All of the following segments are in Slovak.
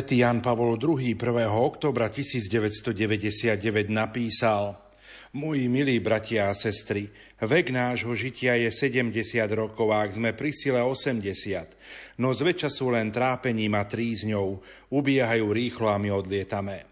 Svetý Jan Pavol II 1. oktobra 1999 napísal Moji milí bratia a sestry, vek nášho žitia je 70 rokov ak sme pri sile 80, no zväčša sú len trápením a trízňou, ubiehajú rýchlo a my odlietame.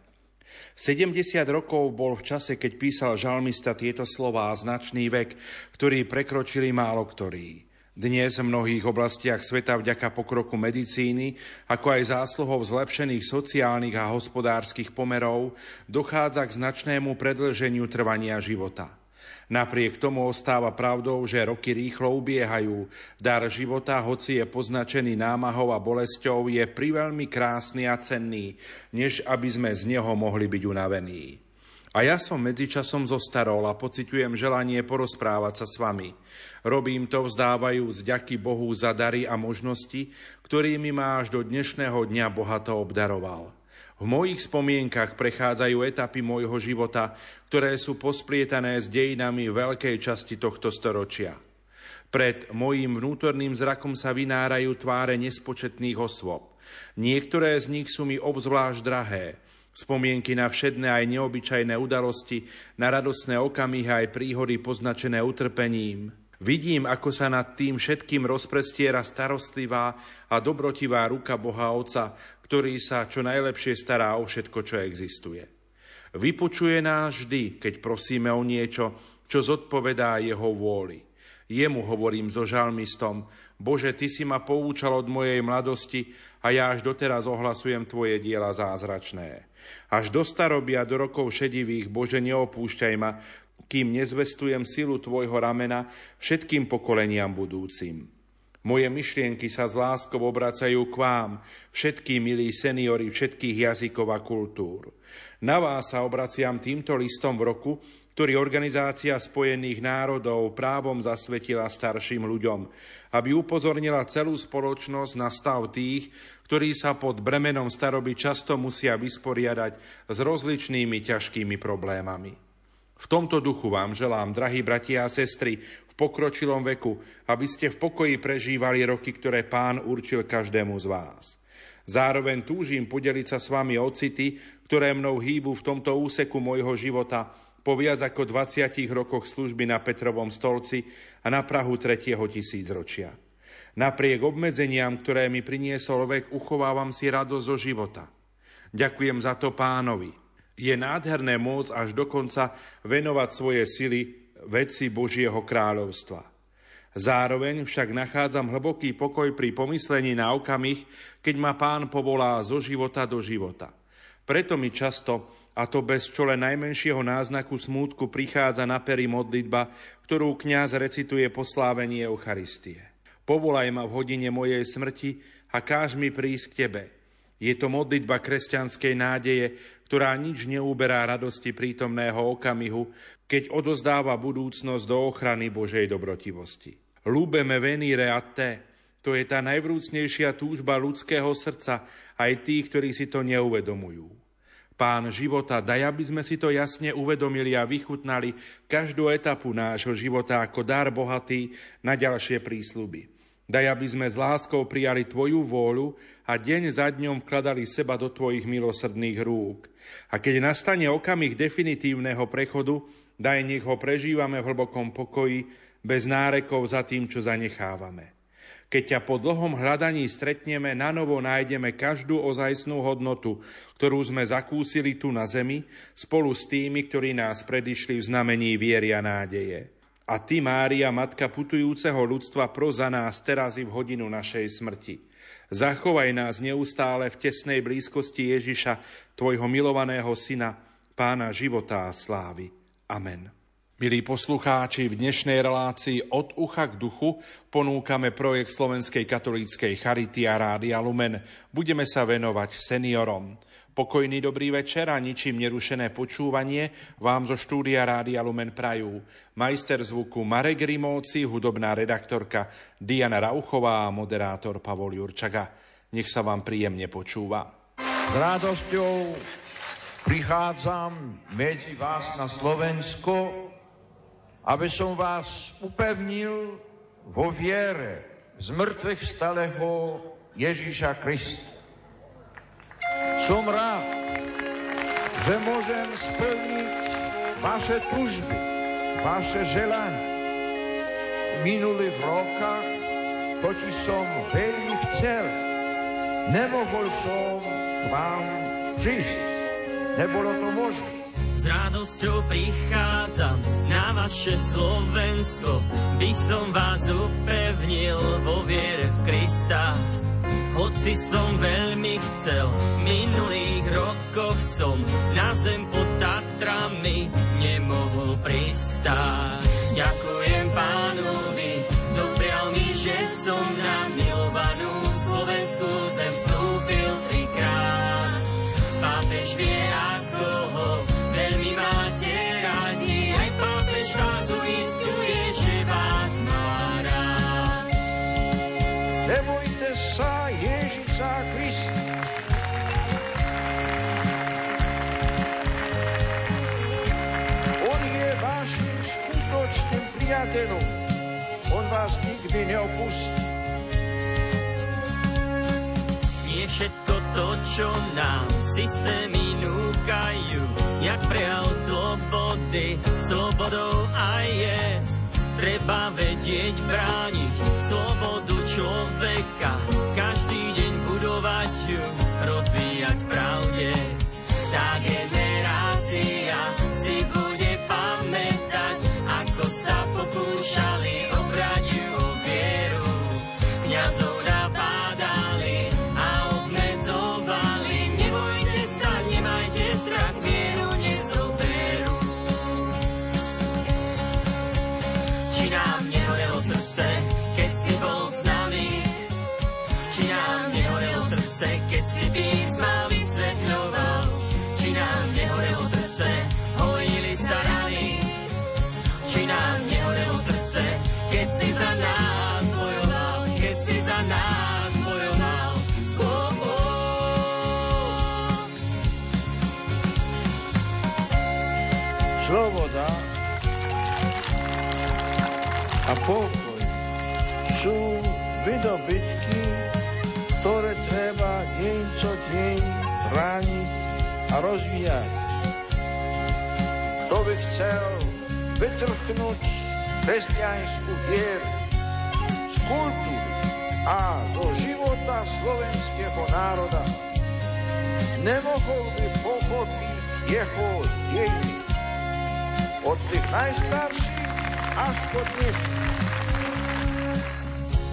70 rokov bol v čase, keď písal žalmista tieto slová značný vek, ktorý prekročili málo ktorí. Dnes v mnohých oblastiach sveta vďaka pokroku medicíny, ako aj zásluhou zlepšených sociálnych a hospodárskych pomerov, dochádza k značnému predlženiu trvania života. Napriek tomu ostáva pravdou, že roky rýchlo ubiehajú. Dar života, hoci je poznačený námahou a bolesťou, je priveľmi krásny a cenný, než aby sme z neho mohli byť unavení. A ja som medzičasom zostarol a pociťujem želanie porozprávať sa s vami. Robím to vzdávajúc ďaky Bohu za dary a možnosti, ktorými ma až do dnešného dňa bohato obdaroval. V mojich spomienkach prechádzajú etapy môjho života, ktoré sú posplietané s dejinami veľkej časti tohto storočia. Pred mojím vnútorným zrakom sa vynárajú tváre nespočetných osôb. Niektoré z nich sú mi obzvlášť drahé – Spomienky na všedné aj neobyčajné udalosti, na radosné okamihy aj príhody poznačené utrpením. Vidím, ako sa nad tým všetkým rozprestiera starostlivá a dobrotivá ruka Boha Otca, ktorý sa čo najlepšie stará o všetko, čo existuje. Vypočuje nás vždy, keď prosíme o niečo, čo zodpovedá jeho vôli. Jemu hovorím so žalmistom, Bože, Ty si ma poučal od mojej mladosti a ja až doteraz ohlasujem Tvoje diela zázračné. Až do starobia, do rokov šedivých, Bože, neopúšťaj ma, kým nezvestujem silu Tvojho ramena všetkým pokoleniam budúcim. Moje myšlienky sa s láskou obracajú k vám, všetky milí seniory všetkých jazykov a kultúr. Na vás sa obraciam týmto listom v roku, ktorý Organizácia spojených národov právom zasvetila starším ľuďom, aby upozornila celú spoločnosť na stav tých, ktorí sa pod bremenom staroby často musia vysporiadať s rozličnými ťažkými problémami. V tomto duchu vám želám, drahí bratia a sestry, v pokročilom veku, aby ste v pokoji prežívali roky, ktoré pán určil každému z vás. Zároveň túžim podeliť sa s vami o city, ktoré mnou hýbu v tomto úseku môjho života, po viac ako 20 rokoch služby na Petrovom stolci a na Prahu 3. tisícročia. Napriek obmedzeniam, ktoré mi priniesol vek, uchovávam si radosť zo života. Ďakujem za to pánovi. Je nádherné môcť až dokonca venovať svoje sily veci Božieho kráľovstva. Zároveň však nachádzam hlboký pokoj pri pomyslení na okamih, keď ma pán povolá zo života do života. Preto mi často a to bez čo len najmenšieho náznaku smútku prichádza na pery modlitba, ktorú kňaz recituje po slávení Eucharistie. Povolaj ma v hodine mojej smrti a káž mi prísť k Tebe. Je to modlitba kresťanskej nádeje, ktorá nič neúberá radosti prítomného okamihu, keď odozdáva budúcnosť do ochrany Božej dobrotivosti. Lúbeme venire a te, to je tá najvrúcnejšia túžba ľudského srdca, aj tých, ktorí si to neuvedomujú. Pán života, daj, aby sme si to jasne uvedomili a vychutnali každú etapu nášho života ako dar bohatý na ďalšie prísľuby. Daj, aby sme s láskou prijali Tvoju vôľu a deň za dňom vkladali seba do Tvojich milosrdných rúk. A keď nastane okamih definitívneho prechodu, daj nech ho prežívame v hlbokom pokoji, bez nárekov za tým, čo zanechávame. Keď ťa po dlhom hľadaní stretneme, na novo nájdeme každú ozajstnú hodnotu, ktorú sme zakúsili tu na zemi, spolu s tými, ktorí nás predišli v znamení viery a nádeje. A Ty, Mária, Matka putujúceho ľudstva, pro za nás teraz i v hodinu našej smrti. Zachovaj nás neustále v tesnej blízkosti Ježiša, Tvojho milovaného Syna, Pána života a slávy. Amen. Milí poslucháči, v dnešnej relácii od ucha k duchu ponúkame projekt Slovenskej katolíckej Charity a Rádia Lumen. Budeme sa venovať seniorom. Pokojný dobrý večer a ničím nerušené počúvanie vám zo štúdia Rádia Lumen prajú majster zvuku Marek Rimóci, hudobná redaktorka Diana Rauchová a moderátor Pavol Jurčaga. Nech sa vám príjemne počúva. S radosťou prichádzam medzi vás na Slovensko, aby som vás upevnil vo viere z mŕtvych stalého Ježíša Krista som rád, že môžem splniť vaše tužby, vaše želanie. Minulých rokách totiž som veľmi chcel. Nemohol som vám žiť. Nebolo to možné. S radosťou prichádzam na vaše Slovensko, by som vás upevnil vo viere v Krista. Hoci som veľmi chcel, v minulých rokoch som na zem pod Tatrami nemohol pristáť. Ďakujem pánovi, doprial mi, že som to, čo nám systémy núkajú, jak prejav slobody, slobodou aj je. Treba vedieť brániť slobodu človeka, každý deň budovať ju, rozvíjať pravde. Tá generácia Sloboda a pokoj sú vydobytky, ktoré treba deň čo deň brániť a rozvíjať. Kto by chcel vytrhnúť kresťanskú vieru z kultúry a zo života slovenského národa, nemohol by pochopiť jeho dejiny od tých najstarších až po dnešných.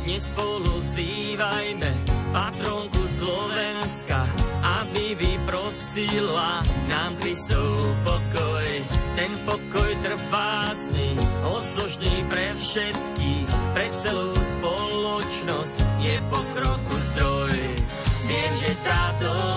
Dnes spolu vzývajme patronku Slovenska, aby vyprosila nám Kristov pokoj. Ten pokoj trvácný, osložný pre všetkých, pre celú spoločnosť je pokroku zdroj. Viem, že táto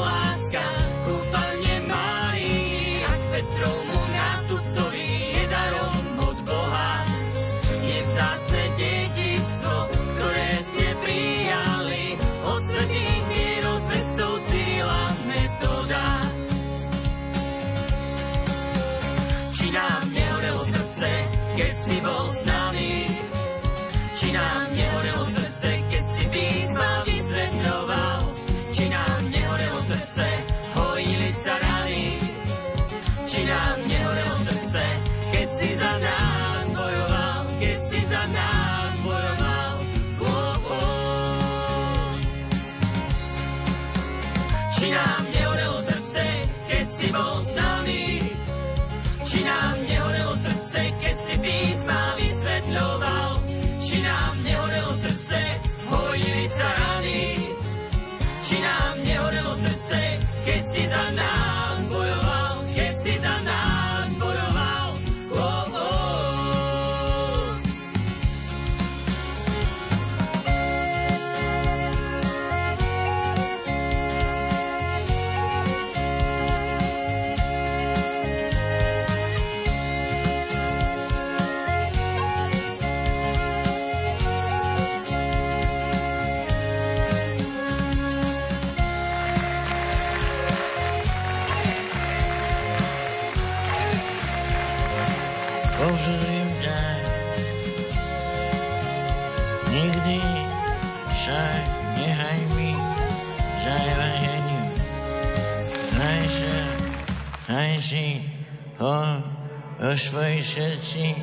vo svojej srdci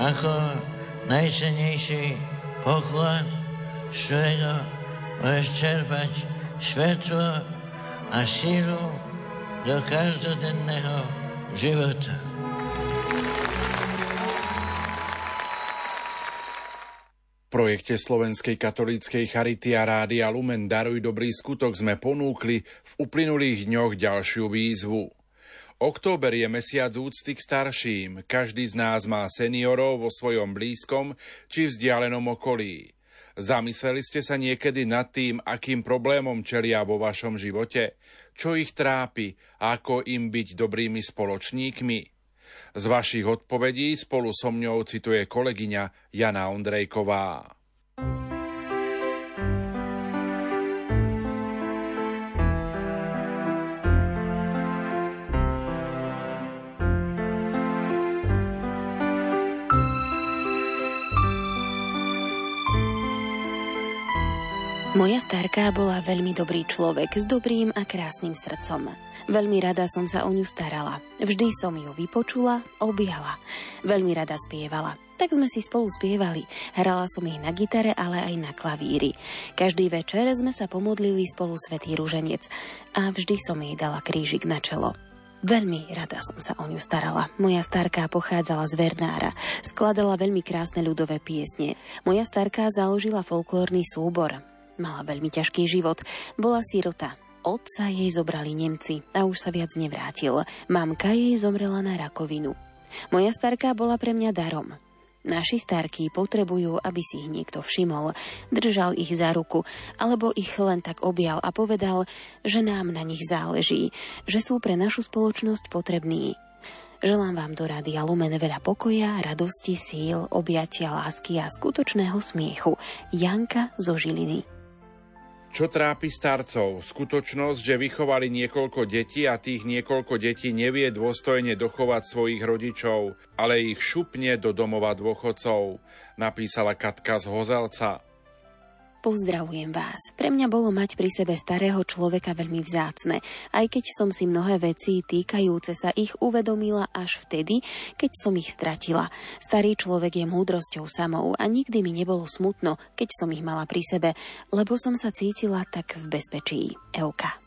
ako najcenejší poklad, z ktorého môžeš čerpať svetlo a sílu do každodenného života. V projekte Slovenskej katolíckej Charity a Rádia Lumen Daruj dobrý skutok sme ponúkli v uplynulých dňoch ďalšiu výzvu. Október je mesiac úcty k starším. Každý z nás má seniorov vo svojom blízkom či vzdialenom okolí. Zamysleli ste sa niekedy nad tým, akým problémom čelia vo vašom živote? Čo ich trápi a ako im byť dobrými spoločníkmi? Z vašich odpovedí spolu so mňou cituje kolegyňa Jana Ondrejková. Moja starká bola veľmi dobrý človek s dobrým a krásnym srdcom. Veľmi rada som sa o ňu starala. Vždy som ju vypočula, objala. Veľmi rada spievala. Tak sme si spolu spievali. Hrala som jej na gitare, ale aj na klavíri. Každý večer sme sa pomodlili spolu Svetý Rúženec a vždy som jej dala krížik na čelo. Veľmi rada som sa o ňu starala. Moja starká pochádzala z Vernára. Skladala veľmi krásne ľudové piesne. Moja starká založila folklórny súbor. Mala veľmi ťažký život. Bola sirota. Otca jej zobrali Nemci a už sa viac nevrátil. Mamka jej zomrela na rakovinu. Moja starka bola pre mňa darom. Naši starky potrebujú, aby si ich niekto všimol, držal ich za ruku, alebo ich len tak objal a povedal, že nám na nich záleží, že sú pre našu spoločnosť potrební. Želám vám do Rádia Lumen veľa pokoja, radosti, síl, objatia, lásky a skutočného smiechu. Janka zo Žiliny. Čo trápi starcov? Skutočnosť, že vychovali niekoľko detí a tých niekoľko detí nevie dôstojne dochovať svojich rodičov, ale ich šupne do domova dôchodcov, napísala Katka z Hozelca. Pozdravujem vás. Pre mňa bolo mať pri sebe starého človeka veľmi vzácne, aj keď som si mnohé veci týkajúce sa ich uvedomila až vtedy, keď som ich stratila. Starý človek je múdrosťou samou a nikdy mi nebolo smutno, keď som ich mala pri sebe, lebo som sa cítila tak v bezpečí. Euka.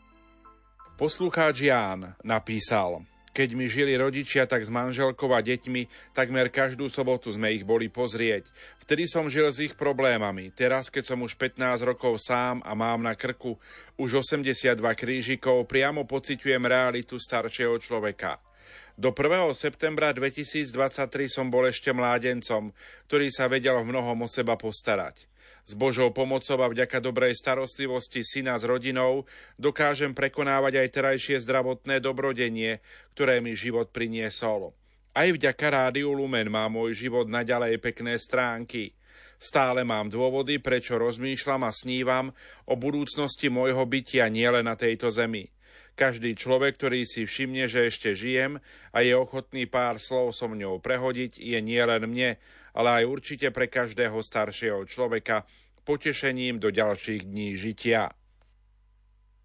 Poslucháč Ján napísal – keď mi žili rodičia, tak s manželkou a deťmi, takmer každú sobotu sme ich boli pozrieť. Vtedy som žil s ich problémami. Teraz, keď som už 15 rokov sám a mám na krku už 82 krížikov, priamo pociťujem realitu staršieho človeka. Do 1. septembra 2023 som bol ešte mládencom, ktorý sa vedel v mnohom o seba postarať. S Božou pomocou a vďaka dobrej starostlivosti syna s rodinou dokážem prekonávať aj terajšie zdravotné dobrodenie, ktoré mi život priniesol. Aj vďaka Rádiu Lumen má môj život naďalej pekné stránky. Stále mám dôvody, prečo rozmýšľam a snívam o budúcnosti môjho bytia nielen na tejto zemi. Každý človek, ktorý si všimne, že ešte žijem a je ochotný pár slov so mňou prehodiť, je nielen mne, ale aj určite pre každého staršieho človeka potešením do ďalších dní žitia.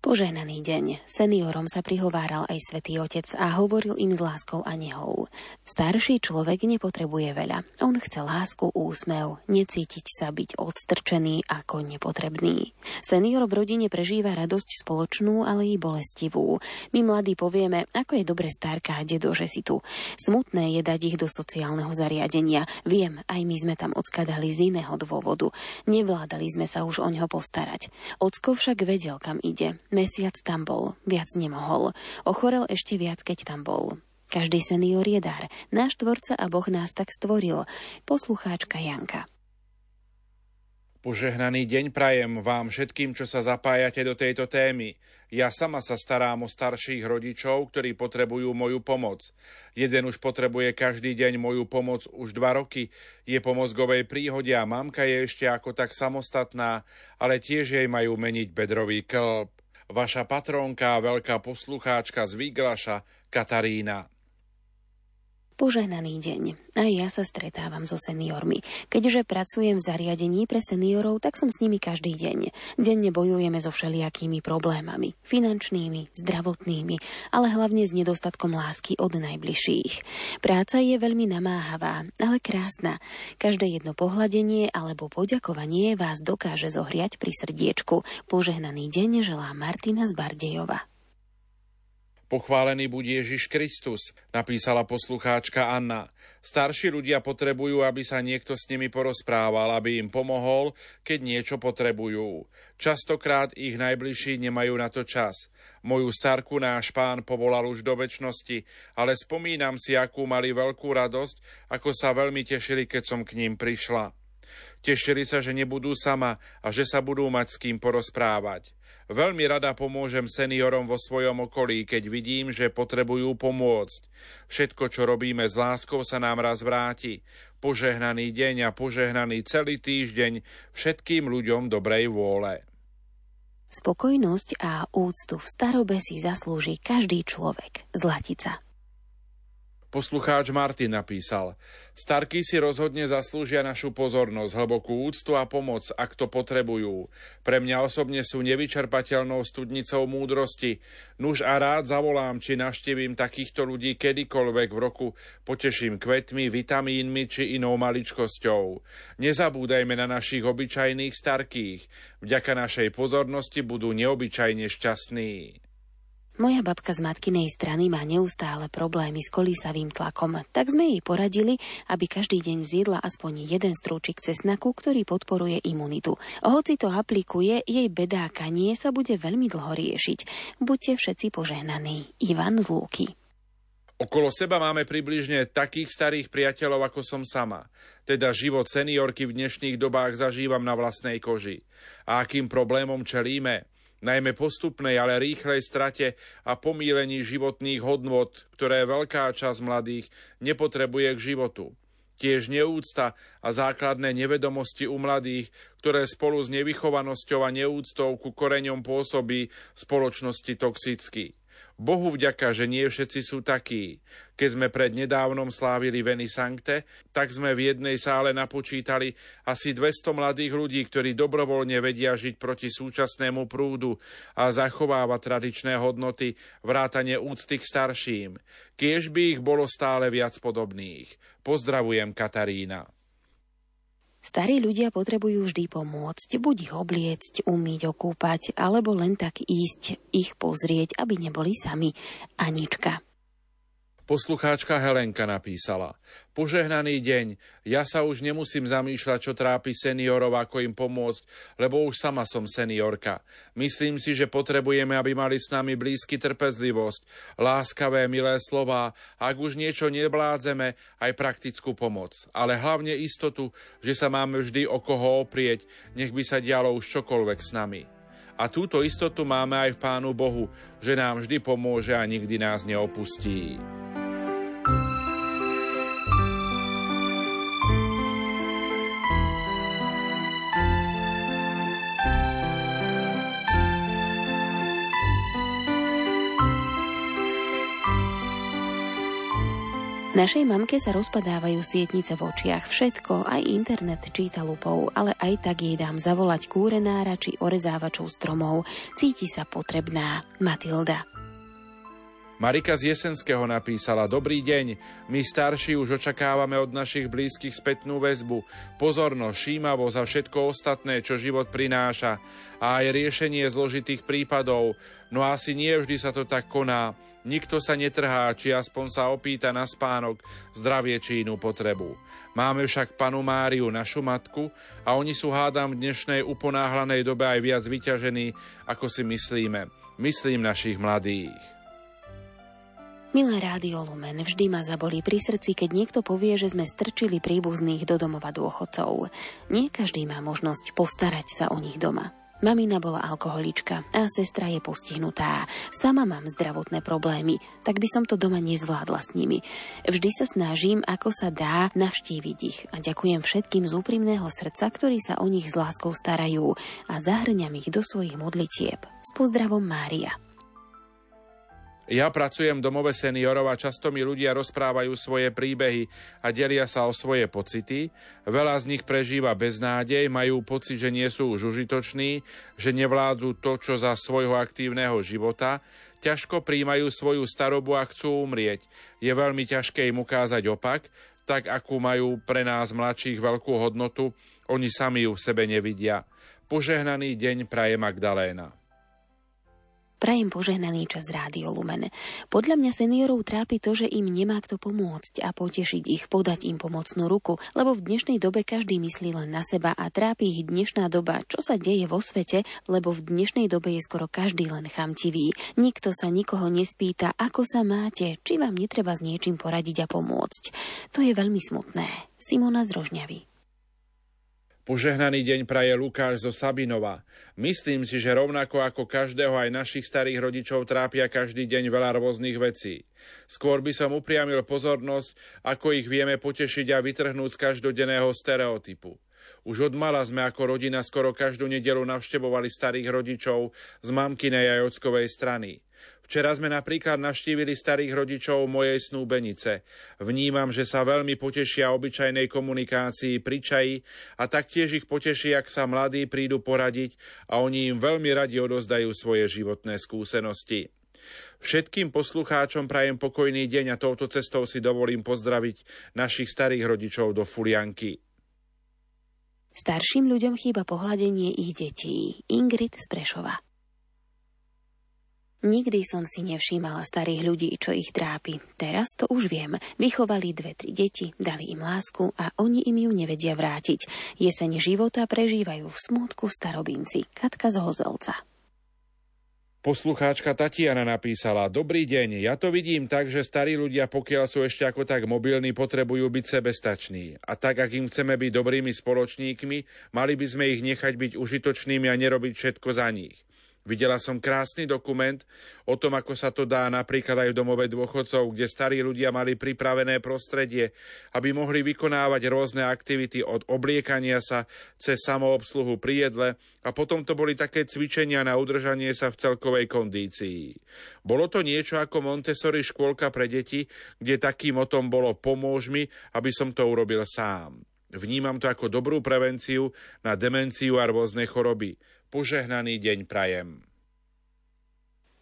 Požehnaný deň. Seniorom sa prihováral aj svätý Otec a hovoril im s láskou a nehou. Starší človek nepotrebuje veľa. On chce lásku, úsmev, necítiť sa byť odstrčený ako nepotrebný. Senior v rodine prežíva radosť spoločnú, ale i bolestivú. My mladí povieme, ako je dobre starka a dedo, že si tu. Smutné je dať ich do sociálneho zariadenia. Viem, aj my sme tam odskadali z iného dôvodu. Nevládali sme sa už o ňo postarať. Ocko však vedel, kam ide. Mesiac tam bol, viac nemohol. Ochorel ešte viac, keď tam bol. Každý senior je dar. Náš tvorca a Boh nás tak stvoril. Poslucháčka Janka. Požehnaný deň prajem vám všetkým, čo sa zapájate do tejto témy. Ja sama sa starám o starších rodičov, ktorí potrebujú moju pomoc. Jeden už potrebuje každý deň moju pomoc už dva roky. Je po mozgovej príhode a mamka je ešte ako tak samostatná, ale tiež jej majú meniť bedrový klb. Vaša patrónka a veľká poslucháčka z Výglaša, Katarína. Požehnaný deň. Aj ja sa stretávam so seniormi. Keďže pracujem v zariadení pre seniorov, tak som s nimi každý deň. Denne bojujeme so všelijakými problémami. Finančnými, zdravotnými, ale hlavne s nedostatkom lásky od najbližších. Práca je veľmi namáhavá, ale krásna. Každé jedno pohľadenie alebo poďakovanie vás dokáže zohriať pri srdiečku. Požehnaný deň želá Martina z Bardejova. Pochválený buď Ježiš Kristus, napísala poslucháčka Anna. Starší ľudia potrebujú, aby sa niekto s nimi porozprával, aby im pomohol, keď niečo potrebujú. Častokrát ich najbližší nemajú na to čas. Moju starku náš pán povolal už do väčšnosti, ale spomínam si, akú mali veľkú radosť, ako sa veľmi tešili, keď som k ním prišla. Tešili sa, že nebudú sama a že sa budú mať s kým porozprávať. Veľmi rada pomôžem seniorom vo svojom okolí, keď vidím, že potrebujú pomôcť. Všetko, čo robíme s láskou, sa nám raz vráti. Požehnaný deň a požehnaný celý týždeň všetkým ľuďom dobrej vôle. Spokojnosť a úctu v starobe si zaslúži každý človek. Zlatica. Poslucháč Martin napísal Starky si rozhodne zaslúžia našu pozornosť, hlbokú úctu a pomoc, ak to potrebujú. Pre mňa osobne sú nevyčerpateľnou studnicou múdrosti. Nuž a rád zavolám, či navštívim takýchto ľudí kedykoľvek v roku, poteším kvetmi, vitamínmi či inou maličkosťou. Nezabúdajme na našich obyčajných starkých. Vďaka našej pozornosti budú neobyčajne šťastní. Moja babka z matkinej strany má neustále problémy s kolísavým tlakom, tak sme jej poradili, aby každý deň zjedla aspoň jeden strúčik cesnaku, ktorý podporuje imunitu. Hoci to aplikuje, jej bedákanie sa bude veľmi dlho riešiť. Buďte všetci požehnaní. Ivan z. Okolo seba máme približne takých starých priateľov, ako som sama. Teda život seniorky v dnešných dobách zažívam na vlastnej koži. A akým problémom čelíme? Najmä postupnej, ale rýchlej strate a pomílení životných hodnot, ktoré veľká časť mladých nepotrebuje k životu. Tiež neúcta a základné nevedomosti u mladých, ktoré spolu s nevychovanosťou a neúctou ku koreňom pôsobí spoločnosti toxicky. Bohu vďaka, že nie všetci sú takí. Keď sme pred nedávnom slávili Veni Sancte, tak sme v jednej sále napočítali asi 200 mladých ľudí, ktorí dobrovoľne vedia žiť proti súčasnému prúdu a zachovávať tradičné hodnoty, vrátane úcty k starším. Kiež by ich bolo stále viac podobných. Pozdravujem Katarína. Starí ľudia potrebujú vždy pomôcť, buď ich obliecť, umýť, okúpať, alebo len tak ísť, ich pozrieť, aby neboli sami. Anička. Poslucháčka Helenka napísala Požehnaný deň, ja sa už nemusím zamýšľať, čo trápi seniorov, ako im pomôcť, lebo už sama som seniorka. Myslím si, že potrebujeme, aby mali s nami blízky trpezlivosť, láskavé, milé slová, ak už niečo nebládzeme, aj praktickú pomoc. Ale hlavne istotu, že sa máme vždy o koho oprieť, nech by sa dialo už čokoľvek s nami. A túto istotu máme aj v Pánu Bohu, že nám vždy pomôže a nikdy nás neopustí. Našej mamke sa rozpadávajú sietnice v očiach. Všetko, aj internet číta lupou, ale aj tak jej dám zavolať kúrenára či orezávačov stromov. Cíti sa potrebná. Matilda. Marika z Jesenského napísala Dobrý deň, my starší už očakávame od našich blízkych spätnú väzbu, pozornosť, šímavosť a všetko ostatné, čo život prináša a aj riešenie zložitých prípadov, no asi nie vždy sa to tak koná. Nikto sa netrhá, či aspoň sa opýta na spánok, zdravie či inú potrebu. Máme však panu Máriu, našu matku, a oni sú hádam v dnešnej uponáhlanej dobe aj viac vyťažení, ako si myslíme. Myslím našich mladých. Milé rádio Lumen, vždy ma zabolí pri srdci, keď niekto povie, že sme strčili príbuzných do domova dôchodcov. Nie každý má možnosť postarať sa o nich doma. Mamina bola alkoholička a sestra je postihnutá. Sama mám zdravotné problémy, tak by som to doma nezvládla s nimi. Vždy sa snažím, ako sa dá, navštíviť ich a ďakujem všetkým z úprimného srdca, ktorí sa o nich s láskou starajú a zahrňam ich do svojich modlitieb. S pozdravom Mária. Ja pracujem v domove seniorov a často mi ľudia rozprávajú svoje príbehy a delia sa o svoje pocity. Veľa z nich prežíva beznádej, majú pocit, že nie sú už užitoční, že nevládzu to, čo za svojho aktívneho života, ťažko príjmajú svoju starobu a chcú umrieť. Je veľmi ťažké im ukázať opak, tak akú majú pre nás mladších veľkú hodnotu, oni sami ju v sebe nevidia. Požehnaný deň praje Magdaléna. Prajem požehnaný čas Rádio Lumen. Podľa mňa seniorov trápi to, že im nemá kto pomôcť a potešiť ich, podať im pomocnú ruku, lebo v dnešnej dobe každý myslí len na seba a trápi ich dnešná doba, čo sa deje vo svete, lebo v dnešnej dobe je skoro každý len chamtivý. Nikto sa nikoho nespýta, ako sa máte, či vám netreba s niečím poradiť a pomôcť. To je veľmi smutné. Simona z Rožňavy. Požehnaný deň praje Lukáš zo Sabinova. Myslím si, že rovnako ako každého aj našich starých rodičov trápia každý deň veľa rôznych vecí. Skôr by som upriamil pozornosť, ako ich vieme potešiť a vytrhnúť z každodenného stereotypu. Už od mala sme ako rodina skoro každú nedelu navštevovali starých rodičov z mamkinej a ockovej strany. Včera sme napríklad navštívili starých rodičov mojej snúbenice. Vnímam, že sa veľmi potešia obyčajnej komunikácii pri čaji a taktiež ich poteší, ak sa mladí prídu poradiť a oni im veľmi radi odozdajú svoje životné skúsenosti. Všetkým poslucháčom prajem pokojný deň a touto cestou si dovolím pozdraviť našich starých rodičov do Fulianky. Starším ľuďom chýba pohľadenie ich detí. Ingrid z Prešova. Nikdy som si nevšímala starých ľudí, čo ich trápi. Teraz to už viem. Vychovali dve, tri deti, dali im lásku a oni im ju nevedia vrátiť. Jeseň života prežívajú v smutku starobinci. Katka z Hozelca. Poslucháčka Tatiana napísala Dobrý deň, ja to vidím tak, že starí ľudia, pokiaľ sú ešte ako tak mobilní, potrebujú byť sebestační. A tak, ak im chceme byť dobrými spoločníkmi, mali by sme ich nechať byť užitočnými a nerobiť všetko za nich. Videla som krásny dokument o tom, ako sa to dá napríklad aj v domove dôchodcov, kde starí ľudia mali pripravené prostredie, aby mohli vykonávať rôzne aktivity od obliekania sa cez samoobsluhu pri jedle a potom to boli také cvičenia na udržanie sa v celkovej kondícii. Bolo to niečo ako Montessori škôlka pre deti, kde takým o tom bolo pomôž mi, aby som to urobil sám. Vnímam to ako dobrú prevenciu na demenciu a rôzne choroby. Požehnaný deň prajem.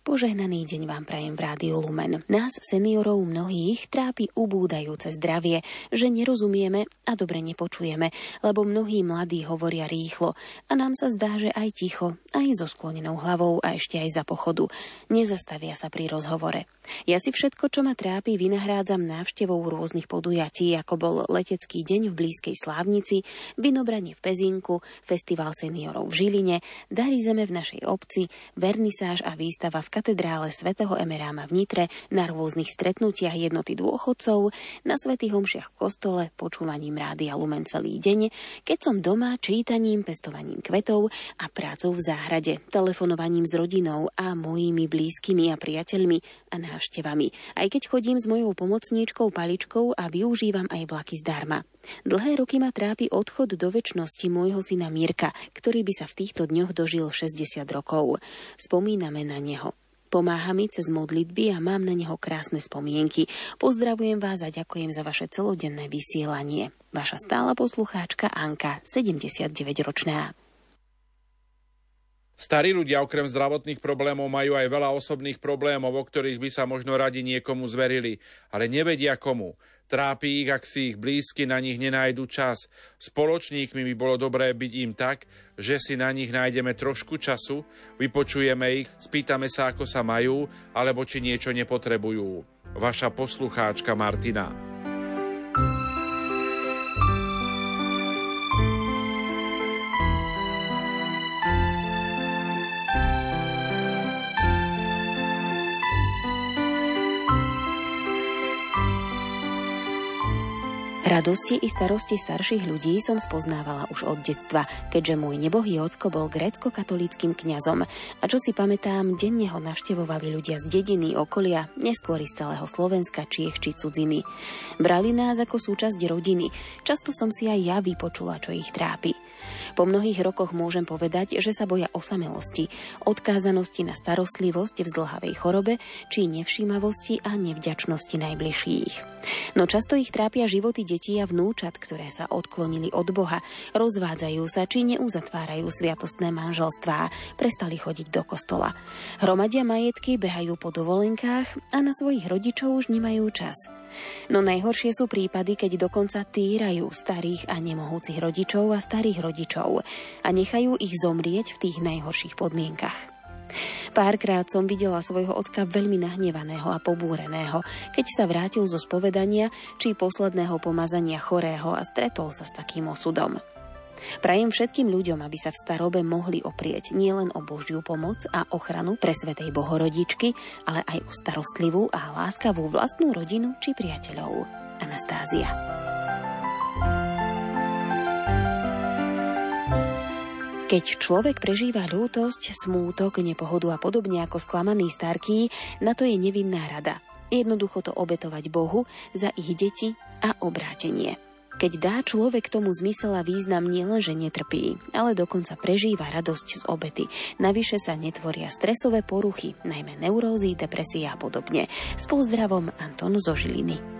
Požehnaný deň vám prajem v Rádiu Lumen. Nás, seniorov mnohých, trápi ubúdajúce zdravie, že nerozumieme a dobre nepočujeme, lebo mnohí mladí hovoria rýchlo a nám sa zdá, že aj ticho, aj so sklonenou hlavou a ešte aj za pochodu. Nezastavia sa pri rozhovore. Ja si všetko, čo ma trápi, vynahrádzam návštevou rôznych podujatí, ako bol letecký deň v blízkej Slávnici, vinobranie v Pezinku, festival seniorov v Žiline, dary zeme v našej obci, vernisáž a výstava v katedrále svätého Emeráma v Nitre, na rôznych stretnutiach jednoty dôchodcov, na svätých homšiach v kostole, počúvaním rádia Lumen celý deň, keď som doma čítaním, pestovaním kvetov a prácou v záhrade, telefonovaním s rodinou a mojimi blízkymi a priateľmi a návštevami, aj keď chodím s mojou pomocníčkou paličkou a využívam aj vlaky zdarma. Dlhé roky ma trápi odchod do väčšnosti môjho syna Mirka, ktorý by sa v týchto dňoch dožil 60 rokov. Spomíname na neho. Pomáha mi cez modlitby a mám na neho krásne spomienky. Pozdravujem vás a ďakujem za vaše celodenné vysielanie. Vaša stála poslucháčka Anka, 79-ročná. Starí ľudia okrem zdravotných problémov majú aj veľa osobných problémov, o ktorých by sa možno radi niekomu zverili, ale nevedia komu. Trápi ich, ak si ich blízky na nich nenájdu čas. Spoločníkmi by bolo dobré byť im tak, že si na nich nájdeme trošku času, vypočujeme ich, spýtame sa, ako sa majú, alebo či niečo nepotrebujú. Vaša poslucháčka Martina. Radosti i starosti starších ľudí som spoznávala už od detstva, keďže môj nebohý ocko bol grécko-katolíckým kňazom a čo si pamätám, denne ho navštevovali ľudia z dediny, okolia, neskôr z celého Slovenska, Čiech či cudziny. Brali nás ako súčasť rodiny, často som si aj ja vypočula, čo ich trápi. Po mnohých rokoch môžem povedať, že sa boja osamelosti, odkázanosti na starostlivosť v zdlhavej chorobe či nevšímavosti a nevďačnosti najbližších. No často ich trápia životy detí a vnúčat, ktoré sa odklonili od Boha, rozvádzajú sa či neuzatvárajú sviatostné manželstvá, prestali chodiť do kostola. Hromadia majetky, behajú po dovolenkách a na svojich rodičov už nemajú čas. No najhoršie sú prípady, keď dokonca týrajú starých a nemohúcich rodičov a starých rodičov a nechajú ich zomrieť v tých najhorších podmienkach. Párkrát som videla svojho ocka veľmi nahnevaného a pobúreného, keď sa vrátil zo spovedania či posledného pomazania chorého a stretol sa s takým osudom. Prajem všetkým ľuďom, aby sa v starobe mohli oprieť nielen o Božiu pomoc a ochranu pre Svetej Bohorodičky, ale aj o starostlivú a láskavú vlastnú rodinu či priateľov. Anastázia. Keď človek prežíva ľútosť, smútok, nepohodu a podobne ako sklamaný starký, na to je nevinná rada. Jednoducho to obetovať Bohu za ich deti a obrátenie. Keď dá človek tomu zmysel a význam nielenže netrpí, ale dokonca prežíva radosť z obety. Navyše sa netvoria stresové poruchy, najmä neurózy, depresia a podobne. S pozdravom Anton zo Žiliny.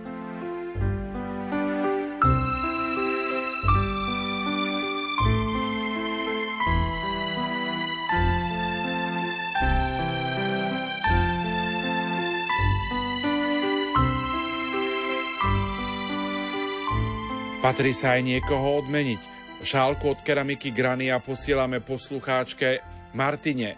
Patrí sa aj niekoho odmeniť. Šálku od keramiky Grania posielame poslucháčke Martine,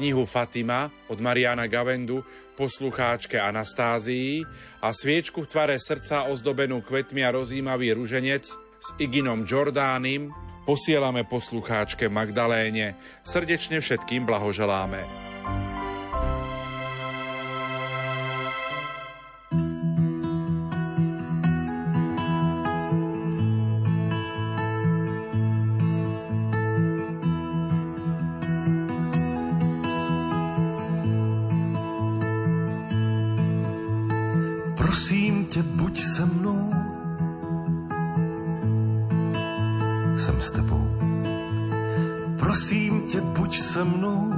knihu Fatima od Mariana Gavendu poslucháčke Anastázii a sviečku v tvare srdca ozdobenú kvetmi a rozímavý ruženec s Iginom Jordánim posielame poslucháčke Magdaléne. Srdečne všetkým blahoželáme. Prosím tě, buď se mnou. Jsem s tebou. Prosím tě, buď se mnou.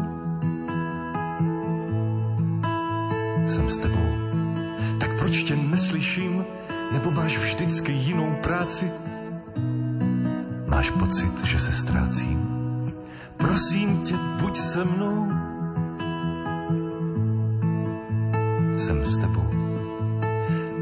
Jsem s tebou. Tak proč tě neslyším? Nebo máš vždycky jinou práci? Máš pocit, že se ztrácím? Prosím tě, buď se mnou. Jsem s tebou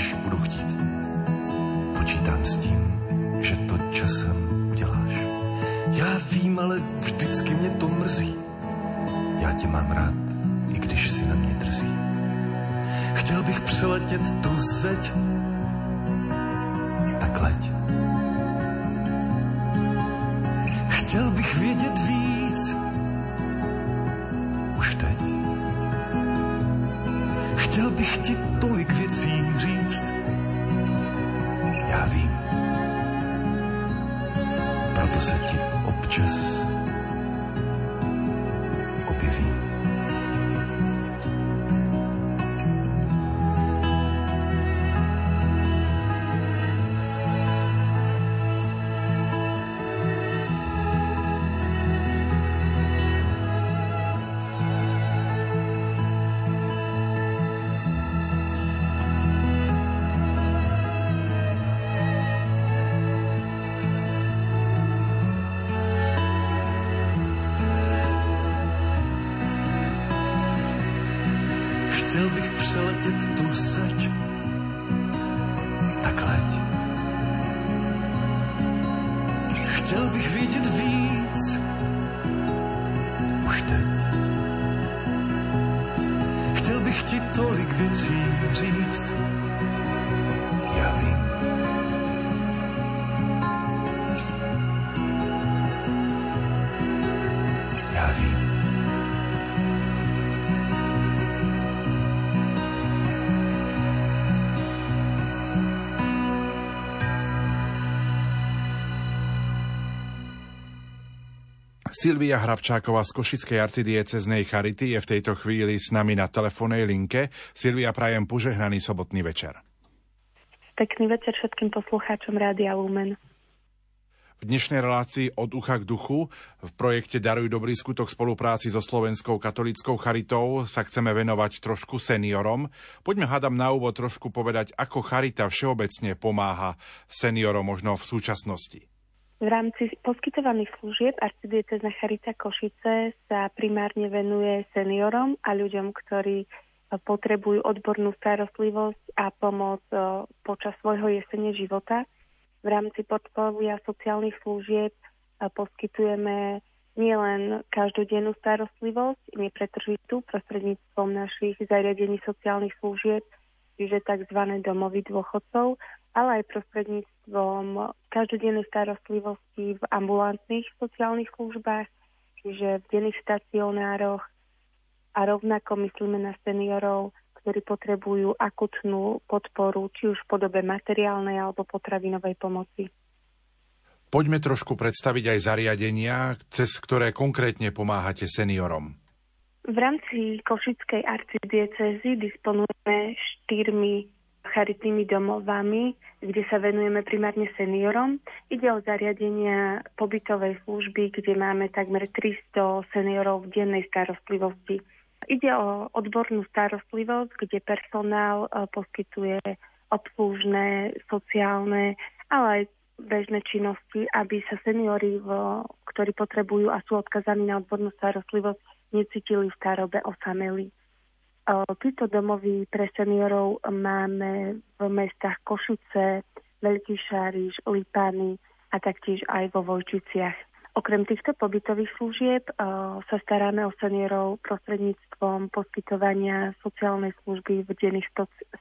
když budu chtít. Počítám s tím, že to časem uděláš. Já vím, ale vždycky mě to mrzí. Já tě mám rád, i když si na mě drzí. Chtěl bych přeletět tu zeď, tak leď. Chtěl bych vědět víc, Silvia Hrabčáková z Košickej arcidieceznej Charity je v tejto chvíli s nami na telefónnej linke. Silvia, prajem požehnaný sobotný večer. Pekný večer všetkým poslucháčom Rádia Lumen. V dnešnej relácii od ucha k duchu v projekte Daruj dobrý skutok spolupráci so Slovenskou katolickou charitou sa chceme venovať trošku seniorom. Poďme hádam na úvod trošku povedať, ako charita všeobecne pomáha seniorom možno v súčasnosti. V rámci poskytovaných služieb arcidiecezna Charita Košice sa primárne venuje seniorom a ľuďom, ktorí potrebujú odbornú starostlivosť a pomoc počas svojho jesene života. V rámci portfólia sociálnych služieb poskytujeme nielen každodennú starostlivosť, nepretržitú prostredníctvom našich zariadení sociálnych služieb, čiže tzv. domovy dôchodcov, ale aj prostredníctvom každodennej starostlivosti v ambulantných sociálnych službách, čiže v denných stacionároch a rovnako myslíme na seniorov, ktorí potrebujú akutnú podporu, či už v podobe materiálnej alebo potravinovej pomoci. Poďme trošku predstaviť aj zariadenia, cez ktoré konkrétne pomáhate seniorom. V rámci Košickej arcidiecezy disponujeme štyrmi charitnými domovami, kde sa venujeme primárne seniorom. Ide o zariadenia pobytovej služby, kde máme takmer 300 seniorov v dennej starostlivosti. Ide o odbornú starostlivosť, kde personál e, poskytuje obslužné, sociálne, ale aj bežné činnosti, aby sa seniori, ktorí potrebujú a sú odkazaní na odbornú starostlivosť, necítili v starobe osameli. Títo domovy pre seniorov máme v mestách Košice, Veľký Šáriš, Lipany a taktiež aj vo Vojčiciach. Okrem týchto pobytových služieb sa staráme o seniorov prostredníctvom poskytovania sociálnej služby v denných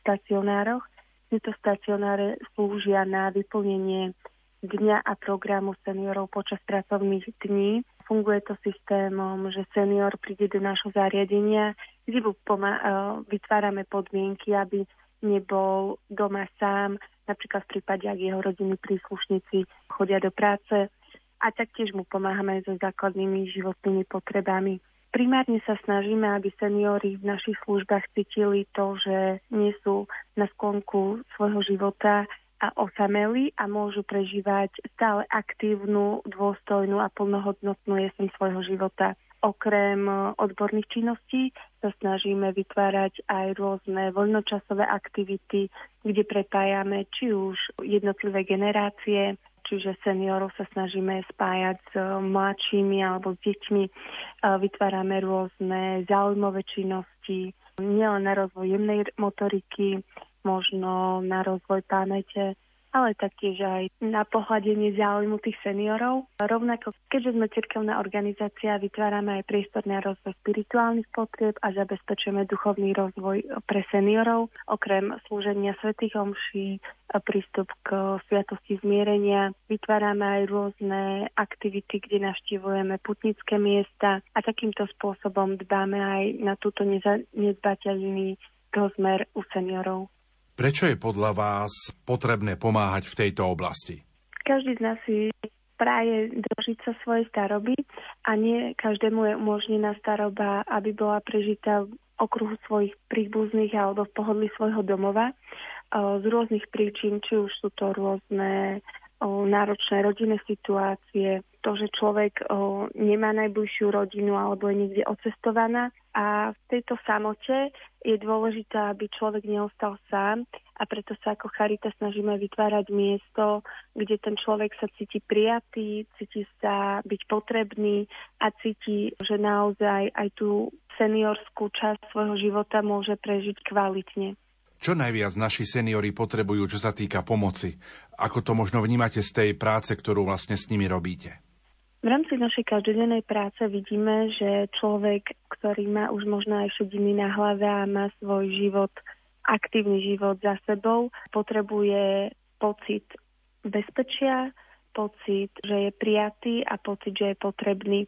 stacionároch. Tieto stacionáre slúžia na vyplnenie dňa a programu seniorov počas pracovných dní. Funguje to systémom, že senior príde do nášho zariadenia, kde poma- uh, vytvárame podmienky, aby nebol doma sám, napríklad v prípade, ak jeho rodiny príslušníci chodia do práce, a taktiež mu pomáhame so základnými životnými potrebami. Primárne sa snažíme, aby seniori v našich službách cítili to, že nie sú na sklonku svojho života a osameli a môžu prežívať stále aktívnu, dôstojnú a plnohodnotnú jeseň svojho života. Okrem odborných činností sa snažíme vytvárať aj rôzne voľnočasové aktivity, kde prepájame či už jednotlivé generácie, čiže seniorov sa snažíme spájať s eh, mladšími alebo s deťmi. Eh, vytvárame rôzne zaujímavé činnosti, nielen na rozvoj jemnej motoriky, možno na rozvoj pamäte, ale taktiež aj na pohľadenie záujmu tých seniorov. Rovnako, keďže sme cirkevná organizácia, vytvárame aj priestor na rozvoj spirituálnych potrieb a zabezpečujeme duchovný rozvoj pre seniorov, okrem slúženia svätých omší, prístup k sviatosti zmierenia. Vytvárame aj rôzne aktivity, kde navštívujeme putnické miesta a takýmto spôsobom dbáme aj na túto nezbateľný rozmer u seniorov. Prečo je podľa vás potrebné pomáhať v tejto oblasti? Každý z nás si praje dožiť sa svojej staroby a nie každému je umožnená staroba, aby bola prežitá v okruhu svojich príbuzných alebo v pohodli svojho domova z rôznych príčin, či už sú to rôzne náročné rodinné situácie, to, že človek o, nemá najbližšiu rodinu alebo je niekde ocestovaná. A v tejto samote je dôležité, aby človek neostal sám a preto sa ako Charita snažíme vytvárať miesto, kde ten človek sa cíti prijatý, cíti sa byť potrebný a cíti, že naozaj aj tú seniorskú časť svojho života môže prežiť kvalitne. Čo najviac naši seniori potrebujú, čo sa týka pomoci? Ako to možno vnímate z tej práce, ktorú vlastne s nimi robíte? V rámci našej každodennej práce vidíme, že človek, ktorý má už možno aj šediny na hlave a má svoj život, aktívny život za sebou, potrebuje pocit bezpečia, pocit, že je prijatý a pocit, že je potrebný.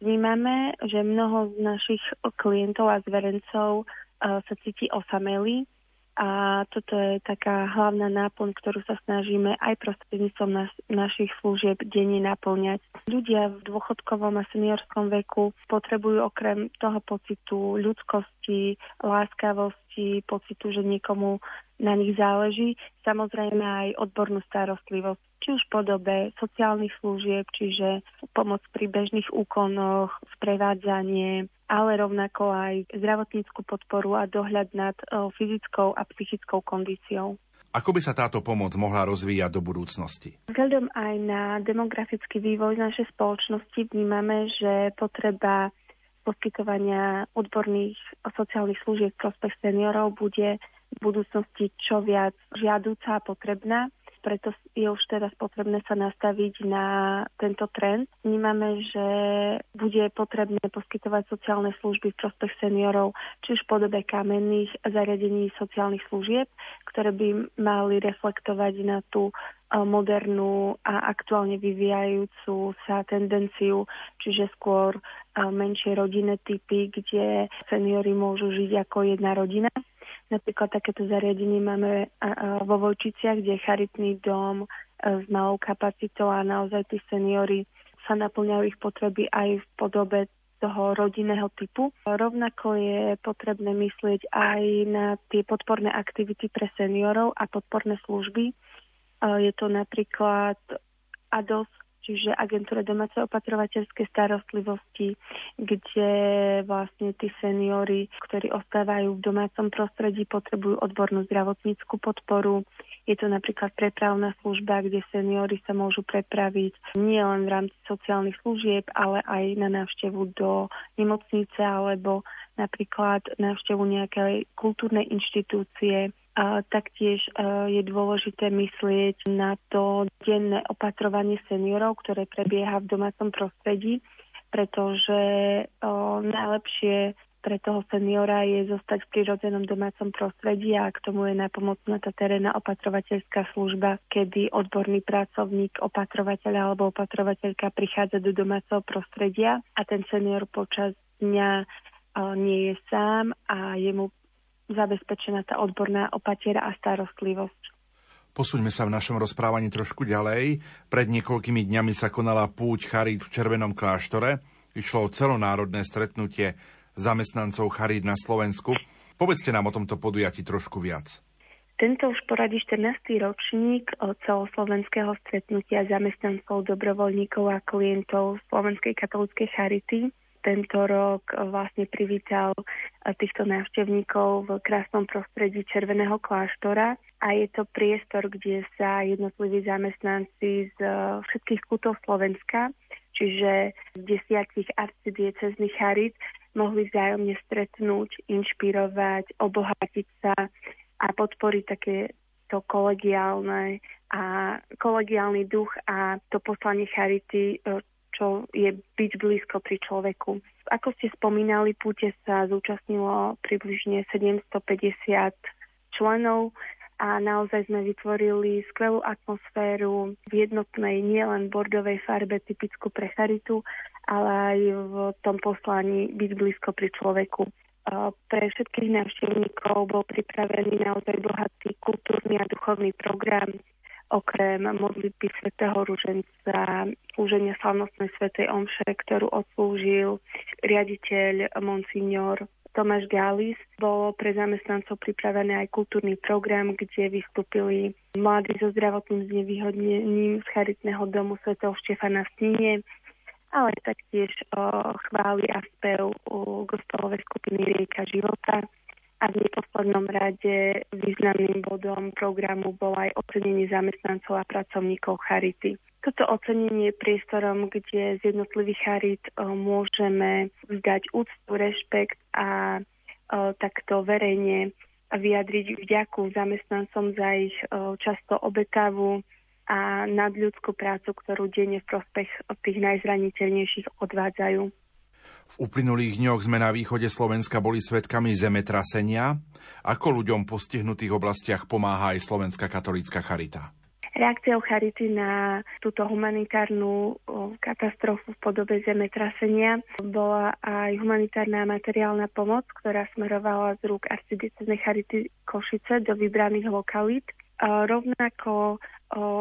Vnímame, že mnoho z našich klientov a zverencov uh, sa cíti osamelí, a toto je taká hlavná náplň, ktorú sa snažíme aj prostredníctvom nas, našich služieb denne naplňať. Ľudia v dôchodkovom a seniorskom veku potrebujú okrem toho pocitu ľudskosti, láskavosti, pocitu, že niekomu na nich záleží, samozrejme aj odbornú starostlivosť, či už v podobe sociálnych služieb, čiže pomoc pri bežných úkonoch, sprevádzanie, ale rovnako aj zdravotníckú podporu a dohľad nad fyzickou a psychickou kondíciou. Ako by sa táto pomoc mohla rozvíjať do budúcnosti? Vzhľadom aj na demografický vývoj našej spoločnosti vnímame, že potreba poskytovania odborných sociálnych služieb v prospech seniorov bude v budúcnosti čo viac žiadúca a potrebná preto je už teraz potrebné sa nastaviť na tento trend. Vnímame, že bude potrebné poskytovať sociálne služby v prospech seniorov, či už v podobe kamenných zariadení sociálnych služieb, ktoré by mali reflektovať na tú eh, modernú a aktuálne vyvíjajúcu sa tendenciu, čiže skôr eh, menšie rodinné typy, kde seniory môžu žiť ako jedna rodina Napríklad takéto zariadenie máme vo Vojčiciach, kde je charitný dom e, s malou kapacitou a naozaj tí seniory sa naplňajú ich potreby aj v podobe toho rodinného typu. Rovnako je potrebné myslieť aj na tie podporné aktivity pre seniorov a podporné služby. E, je to napríklad ADOS, čiže agentúra domácej opatrovateľskej starostlivosti, kde vlastne tí seniory, ktorí ostávajú v domácom prostredí, potrebujú odbornú zdravotníckú podporu. Je to napríklad prepravná služba, kde seniory sa môžu prepraviť nielen v rámci sociálnych služieb, ale aj na návštevu do nemocnice alebo napríklad návštevu nejakej kultúrnej inštitúcie a taktiež e, je dôležité myslieť na to denné opatrovanie seniorov, ktoré prebieha v domácom prostredí, pretože o, najlepšie pre toho seniora je zostať v prírodzenom domácom prostredí a k tomu je napomocná tá terénna opatrovateľská služba, kedy odborný pracovník, opatrovateľ alebo opatrovateľka prichádza do domáceho prostredia a ten senior počas dňa nie je sám a je mu zabezpečená tá odborná opatiera a starostlivosť. Posuňme sa v našom rozprávaní trošku ďalej. Pred niekoľkými dňami sa konala púť Charít v Červenom kláštore. Išlo o celonárodné stretnutie zamestnancov Charít na Slovensku. Povedzte nám o tomto podujati trošku viac. Tento už poradí 14. ročník od celoslovenského stretnutia zamestnancov, dobrovoľníkov a klientov Slovenskej katolíckej charity tento rok vlastne privítal týchto návštevníkov v krásnom prostredí Červeného kláštora. A je to priestor, kde sa jednotliví zamestnanci z všetkých kútov Slovenska, čiže z desiatich arcidiecezných charit, mohli vzájomne stretnúť, inšpirovať, obohatiť sa a podporiť také to kolegiálne a kolegiálny duch a to poslanie charity, e, čo je byť blízko pri človeku. Ako ste spomínali, púte sa zúčastnilo približne 750 členov a naozaj sme vytvorili skvelú atmosféru v jednotnej nielen bordovej farbe typickú pre charitu, ale aj v tom poslaní byť blízko pri človeku. Pre všetkých návštevníkov bol pripravený naozaj bohatý kultúrny a duchovný program, okrem modlitby svätého Ruženca, slúženia slavnostnej svätej Omše, ktorú odslúžil riaditeľ Monsignor Tomáš Galis. Bolo pre zamestnancov pripravený aj kultúrny program, kde vystúpili mladí so zdravotným znevýhodnením z charitného domu svätého Štefana v Sníne, ale taktiež o, chváli a spev o gospelovej skupiny Rieka života. A v neposlednom rade významným bodom programu bolo aj ocenenie zamestnancov a pracovníkov Charity. Toto ocenenie je priestorom, kde z jednotlivých charit môžeme vzdať úctu, rešpekt a takto verejne vyjadriť vďaku zamestnancom za ich často obetavú a nadľudskú prácu, ktorú denne v prospech tých najzraniteľnejších odvádzajú. V uplynulých dňoch sme na východe Slovenska boli svetkami zemetrasenia. Ako ľuďom v postihnutých oblastiach pomáha aj Slovenská katolícka charita? Reakciou Charity na túto humanitárnu katastrofu v podobe zemetrasenia bola aj humanitárna materiálna pomoc, ktorá smerovala z rúk arcidieceznej Charity Košice do vybraných lokalít. Rovnako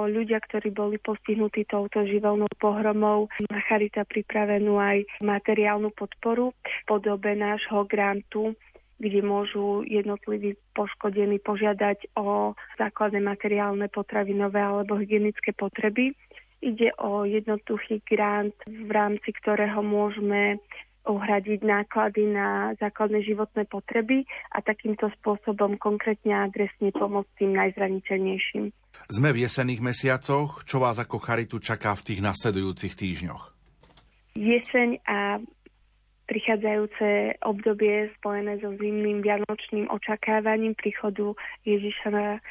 ľudia, ktorí boli postihnutí touto živelnou pohromou, má Charita pripravenú aj materiálnu podporu v podobe nášho grantu kde môžu jednotliví poškodení požiadať o základné materiálne potravinové alebo hygienické potreby. Ide o jednoduchý grant, v rámci ktorého môžeme uhradiť náklady na základné životné potreby a takýmto spôsobom konkrétne a adresne pomôcť tým najzraniteľnejším. Sme v jesených mesiacoch. Čo vás ako charitu čaká v tých nasledujúcich týždňoch? Jeseň a prichádzajúce obdobie spojené so zimným vianočným očakávaním príchodu Ježiša na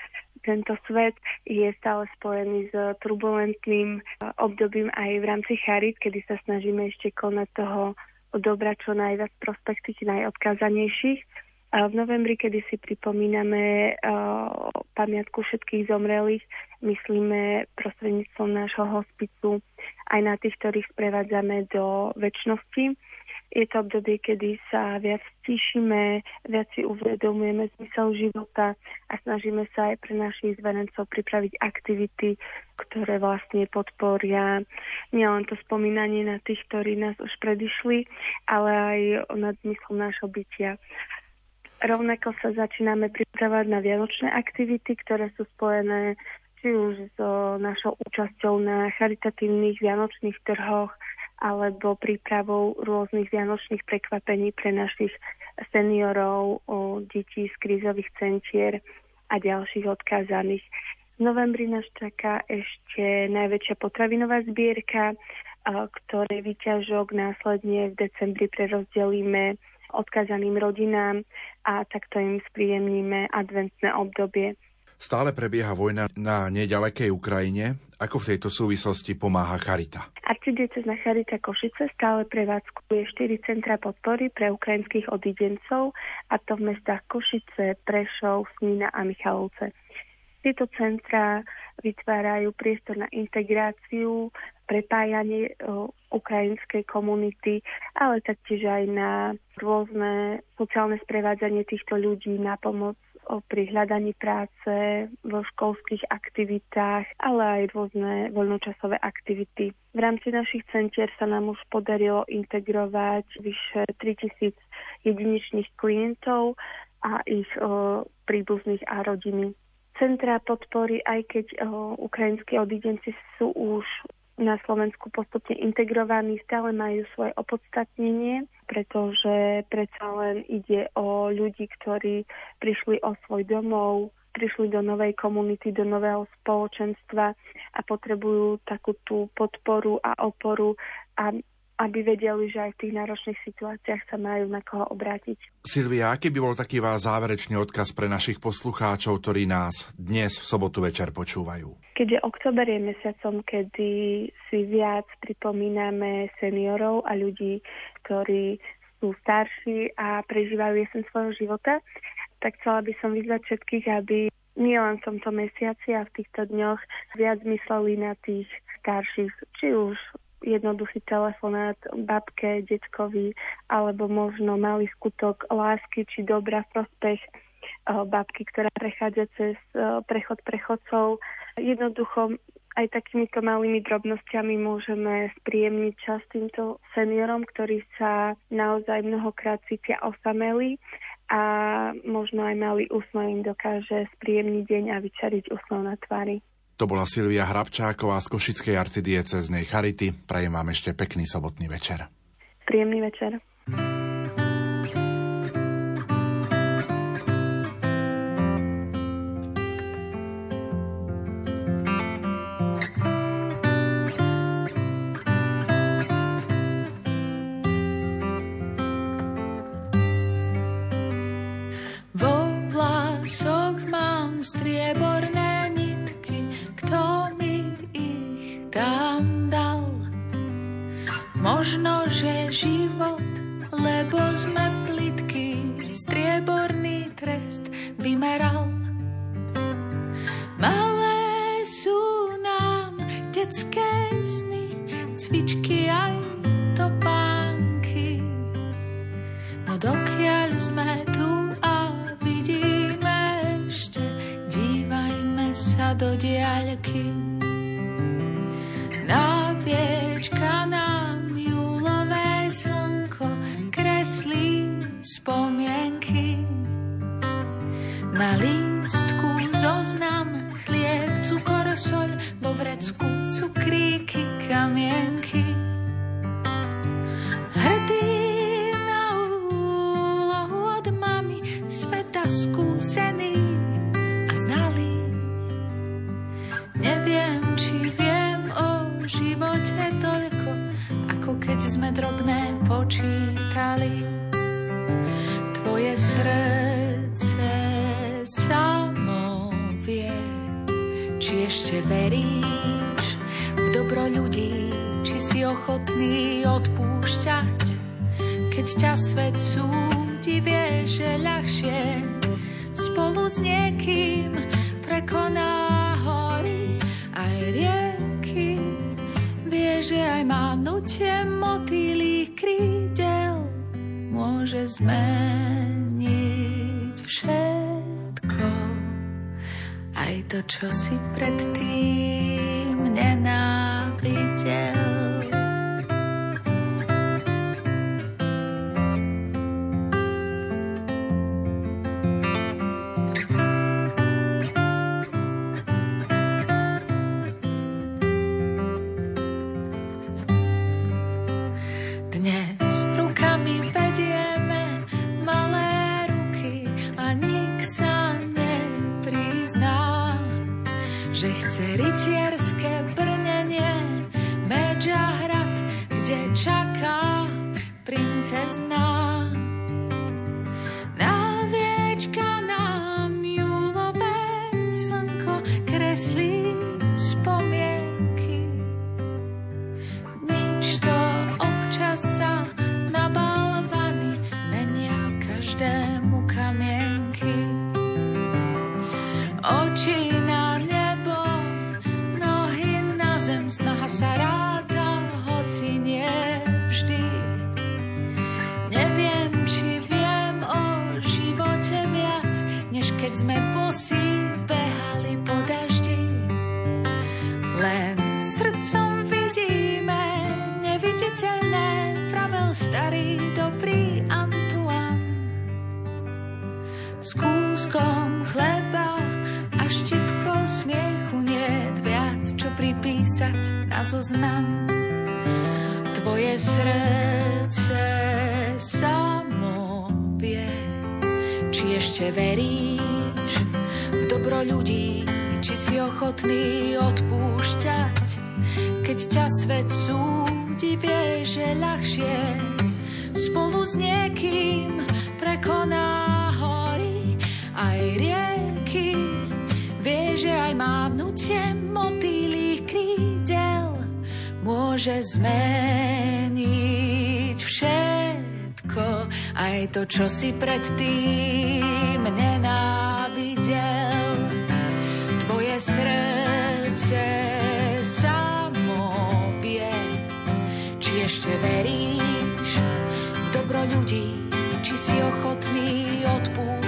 tento svet je stále spojený s turbulentným obdobím aj v rámci charit, kedy sa snažíme ešte konať toho dobra čo najviac prospech najodkázanejších. V novembri, kedy si pripomíname uh, pamiatku všetkých zomrelých, myslíme prostredníctvom nášho hospicu aj na tých, ktorých sprevádzame do väčšnosti je to obdobie, kedy sa viac stíšime, viac si uvedomujeme zmysel života a snažíme sa aj pre našich zverencov pripraviť aktivity, ktoré vlastne podporia nielen to spomínanie na tých, ktorí nás už predišli, ale aj nad zmyslom nášho bytia. Rovnako sa začíname pripravať na vianočné aktivity, ktoré sú spojené či už so našou účasťou na charitatívnych vianočných trhoch, alebo prípravou rôznych vianočných prekvapení pre našich seniorov, detí z krízových centier a ďalších odkázaných. V novembri nás čaká ešte najväčšia potravinová zbierka, ktoré vyťažok následne v decembri prerozdelíme odkázaným rodinám a takto im spríjemníme adventné obdobie. Stále prebieha vojna na nedalekej Ukrajine. Ako v tejto súvislosti pomáha Charita? Arcidiecezna Charita Košice stále prevádzkuje 4 centra podpory pre ukrajinských odidencov, a to v mestách Košice, Prešov, Snína a Michalovce. Tieto centra vytvárajú priestor na integráciu, prepájanie ukrajinskej komunity, ale taktiež aj na rôzne sociálne sprevádzanie týchto ľudí, na pomoc pri hľadaní práce, vo školských aktivitách, ale aj rôzne voľnočasové aktivity. V rámci našich centier sa nám už podarilo integrovať vyše 3000 jedinečných klientov a ich o, príbuzných a rodiny. Centra podpory, aj keď o, ukrajinskí odidenci sú už na Slovensku postupne integrovaní, stále majú svoje opodstatnenie, pretože predsa len ide o ľudí, ktorí prišli o svoj domov, prišli do novej komunity, do nového spoločenstva a potrebujú takú tú podporu a oporu a aby vedeli, že aj v tých náročných situáciách sa majú na koho obrátiť. Silvia, aký by bol taký váš záverečný odkaz pre našich poslucháčov, ktorí nás dnes v sobotu večer počúvajú? Keďže október je mesiacom, kedy si viac pripomíname seniorov a ľudí, ktorí sú starší a prežívajú jesen svojho života, tak chcela by som vyzvať všetkých, aby nielen v tomto mesiaci a v týchto dňoch viac mysleli na tých starších, či už jednoduchý telefonát babke, detkovi, alebo možno malý skutok lásky či dobra v prospech eh, babky, ktorá prechádza cez eh, prechod prechodcov. Jednoducho aj takýmito malými drobnosťami môžeme spríjemniť čas týmto seniorom, ktorí sa naozaj mnohokrát cítia osameli a možno aj malý úsmev im dokáže spríjemniť deň a vyčariť úsmev na tvári. To bola Silvia Hrabčáková z Košickej arcidieceznej Charity. Prajem vám ešte pekný sobotný večer. Príjemný večer. Možno, že život, lebo sme plitky, strieborný trest vymeral. Malé sú nám detské sny, cvičky aj topánky. No dokiaľ sme tu a vidíme ešte, dívajme sa do diaľky. Na viečka nám spomienky. Na lístku zoznam chlieb, cukor, soľ, vo vrecku cukríky, kamienky. Hrdý na úlohu od mami, sveta skúsený aj rieky. Vie, že aj mávnutie motýlých krídel môže zmeniť všetko, aj to, čo si predtým nenávidel. Tvoje srdce samo vie, či ešte veríš v dobro ľudí, či si ochotný odpúšťať,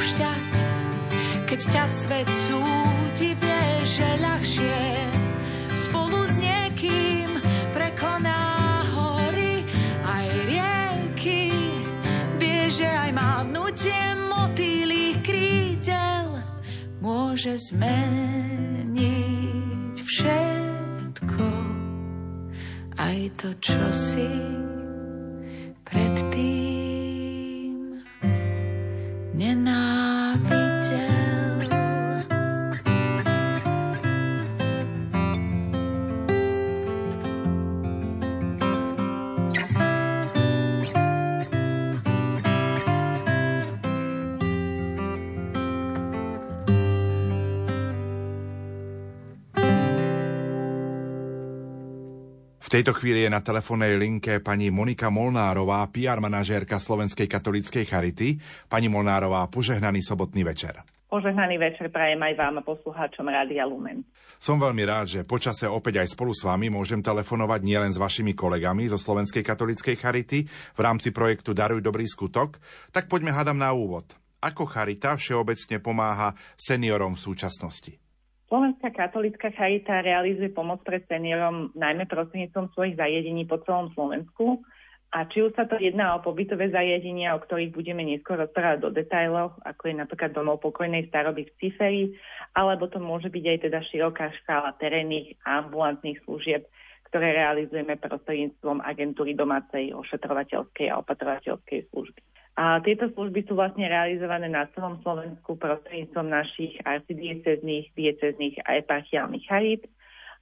keď ťa svet súdi, vie, že ľahšie spolu s niekým prekoná hory aj rieky. Vie, že aj mávnutie motýlých krídel môže zmeniť všetko, aj to, čo si V tejto chvíli je na telefónnej linke pani Monika Molnárová, PR manažérka Slovenskej katolíckej Charity. Pani Molnárová, požehnaný sobotný večer. Požehnaný večer prajem aj vám a poslucháčom Rádia Lumen. Som veľmi rád, že počase opäť aj spolu s vami môžem telefonovať nielen s vašimi kolegami zo Slovenskej katolíckej Charity v rámci projektu Daruj dobrý skutok. Tak poďme hádam na úvod. Ako Charita všeobecne pomáha seniorom v súčasnosti? Slovenská katolická charita realizuje pomoc pre seniorom najmä prostredníctvom svojich zariadení po celom Slovensku. A či už sa to jedná o pobytové zariadenia, o ktorých budeme neskôr rozprávať do detajlov, ako je napríklad domov pokojnej staroby v Ciferi, alebo to môže byť aj teda široká škála terénnych a ambulantných služieb, ktoré realizujeme prostredníctvom agentúry domácej ošetrovateľskej a opatrovateľskej služby. A tieto služby sú vlastne realizované na celom Slovensku prostredníctvom našich arcidiecezných, diecezných a eparchiálnych charít.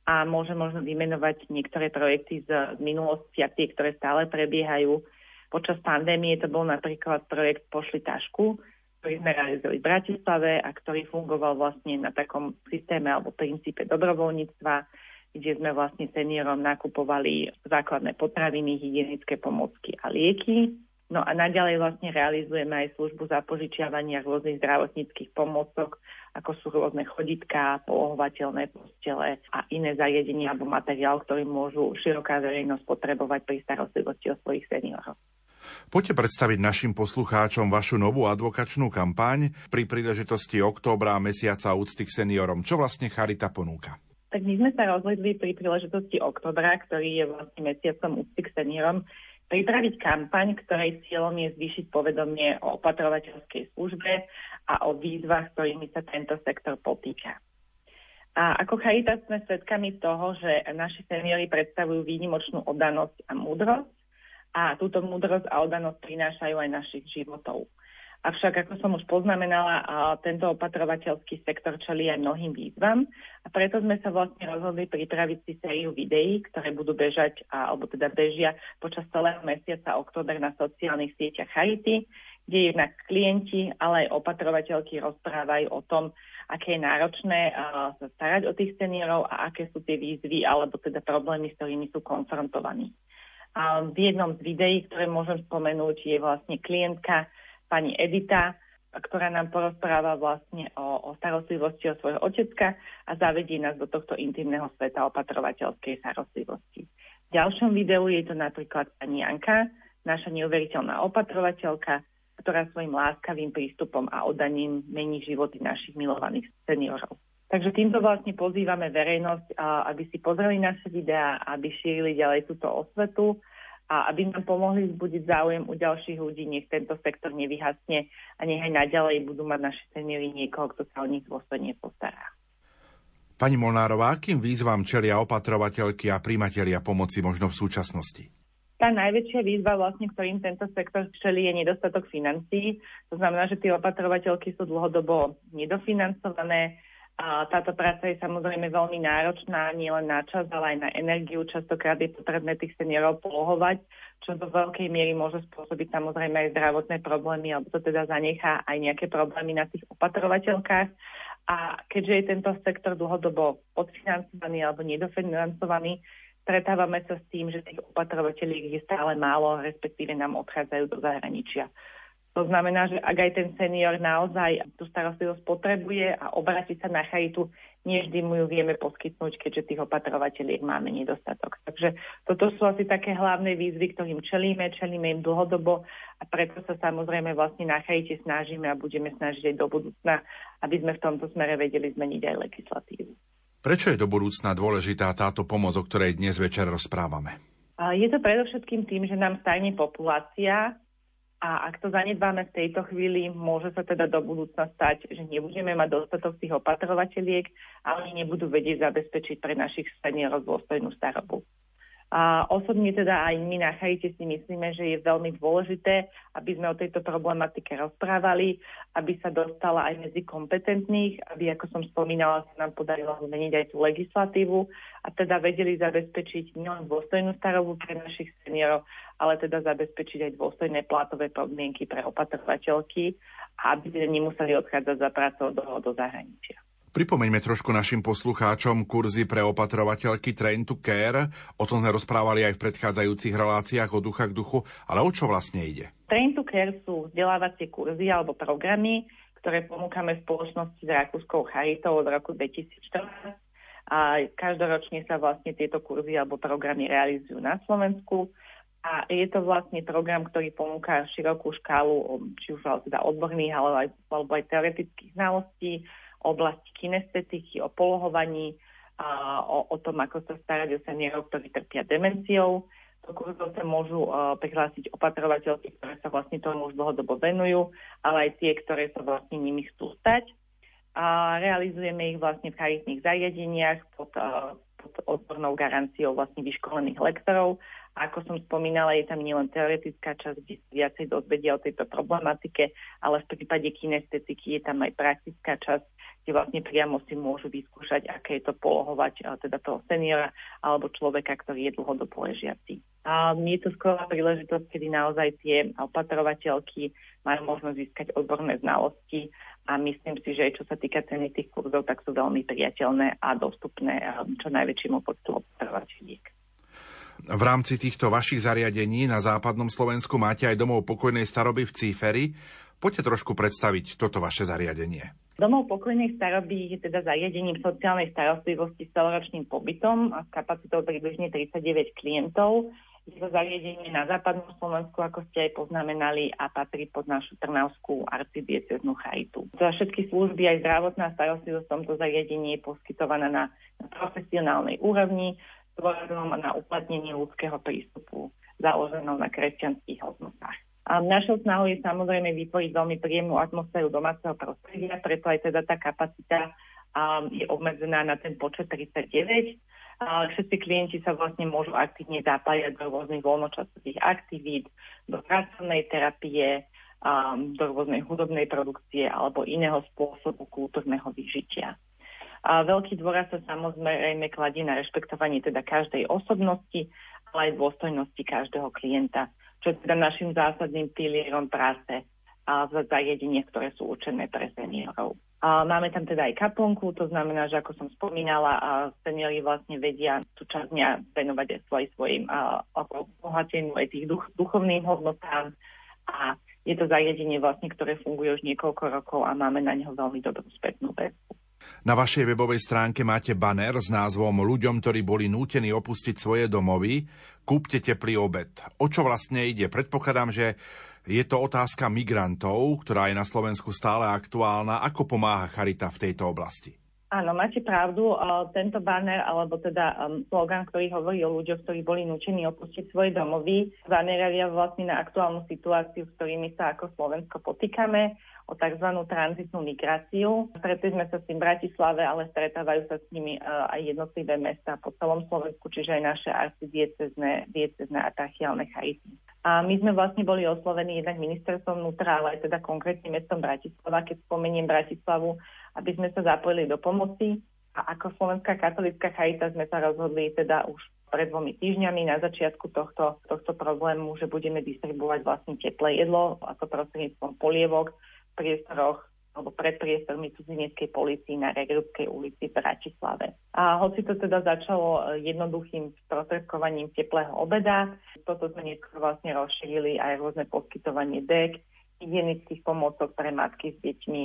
A môžem možno vymenovať niektoré projekty z minulosti a tie, ktoré stále prebiehajú. Počas pandémie to bol napríklad projekt Pošli tašku, ktorý sme realizovali v Bratislave a ktorý fungoval vlastne na takom systéme alebo princípe dobrovoľníctva, kde sme vlastne seniorom nakupovali základné potraviny, hygienické pomocky a lieky. No a naďalej vlastne realizujeme aj službu zapožičiavania rôznych zdravotníckých pomôcok, ako sú rôzne choditká, polohovateľné postele a iné zariadenia alebo materiál, ktorý môžu široká verejnosť potrebovať pri starostlivosti o svojich seniorov. Poďte predstaviť našim poslucháčom vašu novú advokačnú kampaň pri príležitosti októbra mesiaca úcty k seniorom. Čo vlastne Charita ponúka? Tak my sme sa rozhodli pri príležitosti oktobra, ktorý je vlastne mesiacom úcty k seniorom, pripraviť kampaň, ktorej cieľom je zvýšiť povedomie o opatrovateľskej službe a o výzvach, ktorými sa tento sektor potýka. A ako Charitas sme svedkami toho, že naši seniori predstavujú výnimočnú oddanosť a múdrosť a túto múdrosť a oddanosť prinášajú aj našich životov. Avšak, ako som už poznamenala, tento opatrovateľský sektor čelí aj mnohým výzvam a preto sme sa vlastne rozhodli pripraviť si sériu videí, ktoré budú bežať, alebo teda bežia počas celého mesiaca október na sociálnych sieťach Charity, kde jednak klienti, ale aj opatrovateľky rozprávajú o tom, aké je náročné sa starať o tých seniorov a aké sú tie výzvy alebo teda problémy, s ktorými sú konfrontovaní. A v jednom z videí, ktoré môžem spomenúť, je vlastne klientka, pani Edita, ktorá nám porozpráva vlastne o, o starostlivosti o svojho otecka a zavedí nás do tohto intimného sveta opatrovateľskej starostlivosti. V ďalšom videu je to napríklad pani Janka, naša neuveriteľná opatrovateľka, ktorá svojim láskavým prístupom a oddaním mení životy našich milovaných seniorov. Takže týmto vlastne pozývame verejnosť, aby si pozreli naše videá, aby šírili ďalej túto osvetu a aby nám pomohli vzbudiť záujem u ďalších ľudí, nech tento sektor nevyhasne a nech aj naďalej budú mať naše seniory niekoho, kto sa o nich dôstojne postará. Pani Molnárová, akým výzvam čelia opatrovateľky a príjmatelia pomoci možno v súčasnosti? Tá najväčšia výzva, vlastne, ktorým tento sektor čelí, je nedostatok financií. To znamená, že tie opatrovateľky sú dlhodobo nedofinancované A táto práca je samozrejme veľmi náročná, nielen na čas, ale aj na energiu. Častokrát je potrebné tých seniorov polohovať, čo do veľkej miery môže spôsobiť samozrejme aj zdravotné problémy, alebo to teda zanechá aj nejaké problémy na tých opatrovateľkách. A keďže je tento sektor dlhodobo podfinancovaný alebo nedofinancovaný, stretávame sa s tým, že tých opatrovateľiek je stále málo, respektíve nám odchádzajú do zahraničia. To znamená, že ak aj ten senior naozaj tú starostlivosť potrebuje a obráti sa na charitu, nie vždy mu ju vieme poskytnúť, keďže tých opatrovateľiek máme nedostatok. Takže toto sú asi také hlavné výzvy, ktorým čelíme, čelíme im dlhodobo a preto sa samozrejme vlastne na charite snažíme a budeme snažiť aj do budúcna, aby sme v tomto smere vedeli zmeniť aj legislatívu. Prečo je do budúcna dôležitá táto pomoc, o ktorej dnes večer rozprávame? Je to predovšetkým tým, že nám starne populácia a ak to zanedbáme v tejto chvíli, môže sa teda do budúcna stať, že nebudeme mať dostatok tých opatrovateľiek a oni nebudú vedieť zabezpečiť pre našich seniorov dôstojnú starobu. A osobne teda aj my na Charite si myslíme, že je veľmi dôležité, aby sme o tejto problematike rozprávali, aby sa dostala aj medzi kompetentných, aby, ako som spomínala, sa nám podarilo zmeniť aj tú legislatívu a teda vedeli zabezpečiť nielen dôstojnú starobu pre našich seniorov, ale teda zabezpečiť aj dôstojné plátové podmienky pre opatrovateľky, aby nemuseli odchádzať za prácou do, do zahraničia. Pripomeňme trošku našim poslucháčom kurzy pre opatrovateľky Train to Care. O tom sme rozprávali aj v predchádzajúcich reláciách od ducha k duchu, ale o čo vlastne ide? Train to Care sú vzdelávacie kurzy alebo programy, ktoré ponúkame v spoločnosti s Rakúskou charitou od roku 2014 a každoročne sa vlastne tieto kurzy alebo programy realizujú na Slovensku. A je to vlastne program, ktorý ponúka širokú škálu, či už teda odborných, alebo aj, alebo aj teoretických znalostí, oblasti kinestetiky, o polohovaní, a o, o tom, ako sa starať o seniorov, ktorí trpia demenciou. Do kurzov sa môžu uh, prihlásiť opatrovateľky, ktoré sa vlastne tomu už dlhodobo venujú, ale aj tie, ktoré sa vlastne nimi chcú stať. A realizujeme ich vlastne v charitných zariadeniach pod, uh, pod odbornou garanciou vlastne vyškolených lektorov ako som spomínala, je tam nielen teoretická časť, kde viacej dozvedia o tejto problematike, ale v prípade kinestetiky je tam aj praktická časť, kde vlastne priamo si môžu vyskúšať, aké je to polohovať teda toho seniora alebo človeka, ktorý je dlhodobo ležiaci. A je to skvelá príležitosť, kedy naozaj tie opatrovateľky majú možnosť získať odborné znalosti a myslím si, že čo sa týka ceny tých kurzov, tak sú veľmi priateľné a dostupné čo najväčšiemu počtu opatrovateľiek. V rámci týchto vašich zariadení na západnom Slovensku máte aj domov pokojnej staroby v Cíferi. Poďte trošku predstaviť toto vaše zariadenie. Domov pokojnej staroby je teda zariadením sociálnej starostlivosti s celoročným pobytom a s kapacitou približne 39 klientov. Je to zariadenie na západnom Slovensku, ako ste aj poznamenali, a patrí pod našu Trnavskú arcidieceznú charitu. Za všetky služby aj zdravotná starostlivosť v tomto zariadení je poskytovaná na, na profesionálnej úrovni, dôrazom na uplatnenie ľudského prístupu založenom na kresťanských hodnotách. A našou snahou je samozrejme vytvoriť veľmi príjemnú atmosféru domáceho prostredia, preto aj teda tá kapacita um, je obmedzená na ten počet 39. A všetci klienti sa vlastne môžu aktívne zapájať do rôznych voľnočasových aktivít, do pracovnej terapie, um, do rôznej hudobnej produkcie alebo iného spôsobu kultúrneho vyžitia. A veľký dôraz sa samozrejme kladie na rešpektovanie teda každej osobnosti, ale aj dôstojnosti každého klienta, čo je teda našim zásadným pilierom práce a v zariadeniach, ktoré sú určené pre seniorov. A máme tam teda aj kaplnku, to znamená, že ako som spomínala, a seniori vlastne vedia tú časť dňa venovať aj svoj, svojim obohateniu aj tých duch, duchovným hodnotám a je to zariadenie vlastne, ktoré funguje už niekoľko rokov a máme na neho veľmi dobrú spätnú väzbu. Na vašej webovej stránke máte banner s názvom Ľuďom, ktorí boli nútení opustiť svoje domovy, kúpte teplý obed. O čo vlastne ide? Predpokladám, že je to otázka migrantov, ktorá je na Slovensku stále aktuálna. Ako pomáha Charita v tejto oblasti? Áno, máte pravdu. Tento banner, alebo teda um, slogan, ktorý hovorí o ľuďoch, ktorí boli nučení opustiť svoje domovy, zameravia vlastne na aktuálnu situáciu, s ktorými sa ako Slovensko potýkame o tzv. tranzitnú migráciu. Stretli sme sa s tým v Bratislave, ale stretávajú sa s nimi e, aj jednotlivé mesta po celom Slovensku, čiže aj naše arcidiecezne, diecezne a trachiálne charity. A my sme vlastne boli oslovení jednak ministerstvom vnútra, ale aj teda konkrétne mestom Bratislava. Keď spomeniem Bratislavu, aby sme sa zapojili do pomoci. A ako Slovenská katolická charita sme sa rozhodli teda už pred dvomi týždňami na začiatku tohto, tohto problému, že budeme distribuovať vlastne teplé jedlo, ako prostredníctvom polievok v priestoroch alebo pred priestormi cudzineckej policii na Regrubskej ulici v Bratislave. A hoci to teda začalo jednoduchým sprostredkovaním teplého obeda, toto sme neskôr vlastne rozšírili aj rôzne poskytovanie dek, hygienických pomôcok pre matky s deťmi,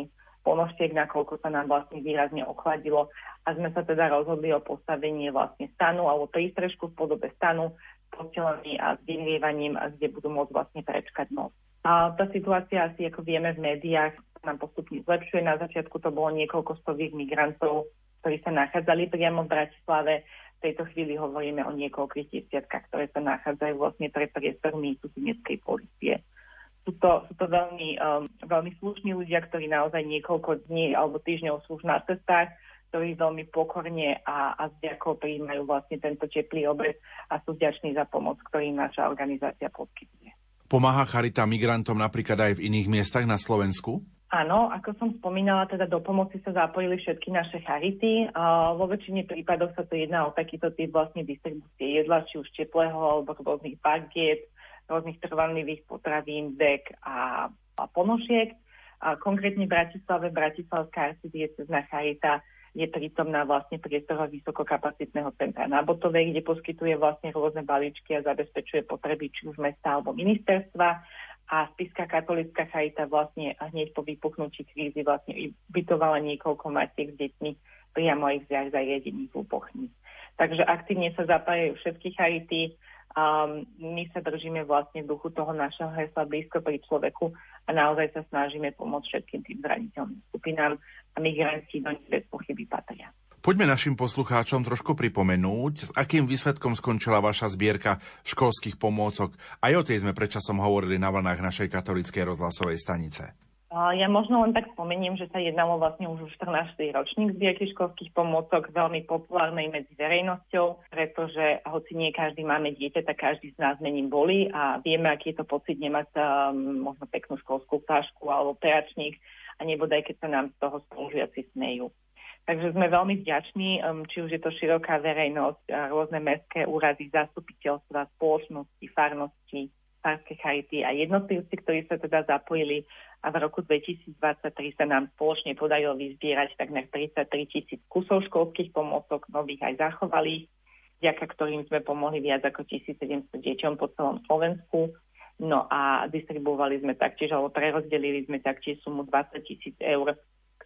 ponožtiek, nakoľko sa nám vlastne výrazne ochladilo a sme sa teda rozhodli o postavení vlastne stanu alebo prístrežku v podobe stanu s postelami a s vyrievaním, kde budú môcť vlastne prečkať noc. A tá situácia asi, ako vieme v médiách, nám postupne zlepšuje. Na začiatku to bolo niekoľko stoviek migrantov, ktorí sa nachádzali priamo v Bratislave. V tejto chvíli hovoríme o niekoľkých desiatkách, ktoré sa nachádzajú vlastne pred priestormi cudzineckej policie. Sú to, sú to veľmi, um, veľmi slušní ľudia, ktorí naozaj niekoľko dní alebo týždňov sú už na cestách, ktorí veľmi pokorne a, a vďakou prijímajú vlastne tento teplý obed a sú vďační za pomoc, ktorý naša organizácia poskytuje. Pomáha Charita migrantom napríklad aj v iných miestach na Slovensku? Áno, ako som spomínala, teda do pomoci sa zapojili všetky naše charity. A vo väčšine prípadoch sa to jedná o takýto typ vlastne distribúcie jedla, či už teplého alebo rôznych bagiet, rôznych trvanlivých potravín, dek a, a ponožiek. A konkrétne v Bratislave, Bratislavská arcidiecezná charita je prítomná vlastne priestoroch vysokokapacitného centra na Botovej, kde poskytuje vlastne rôzne balíčky a zabezpečuje potreby či už mesta alebo ministerstva a Spiská katolická charita vlastne hneď po vypuknutí krízy vlastne ubytovala niekoľko matiek s deťmi priamo aj v zariadení v. Takže aktívne sa zapájajú všetky charity. Um, my sa držíme vlastne v duchu toho našeho hesla blízko pri človeku a naozaj sa snažíme pomôcť všetkým tým zraniteľným skupinám a migranti do nich bez pochyby patria. Poďme našim poslucháčom trošku pripomenúť, s akým výsledkom skončila vaša zbierka školských pomôcok. Aj o tej sme predčasom hovorili na vlnách našej katolíckej rozhlasovej stanice. Ja možno len tak spomeniem, že sa jednalo vlastne už 14. ročník zbierky školských pomôcok, veľmi populárnej medzi verejnosťou, pretože hoci nie každý máme dieťa, tak každý z nás mením boli a vieme, aký je to pocit nemať um, možno peknú školskú tášku alebo peračník a nebodaj, keď sa nám z toho spolužiaci smejú. Takže sme veľmi vďační, um, či už je to široká verejnosť, rôzne mestské úrady, zastupiteľstva, spoločnosti, farnosti, farské charity a jednotlivci, ktorí sa teda zapojili a v roku 2023 sa nám spoločne podarilo vyzbierať takmer 33 tisíc kusov školských pomôcok, nových aj zachovali, vďaka ktorým sme pomohli viac ako 1700 deťom po celom Slovensku. No a distribuovali sme taktiež, alebo prerozdelili sme taktiež sumu 20 tisíc eur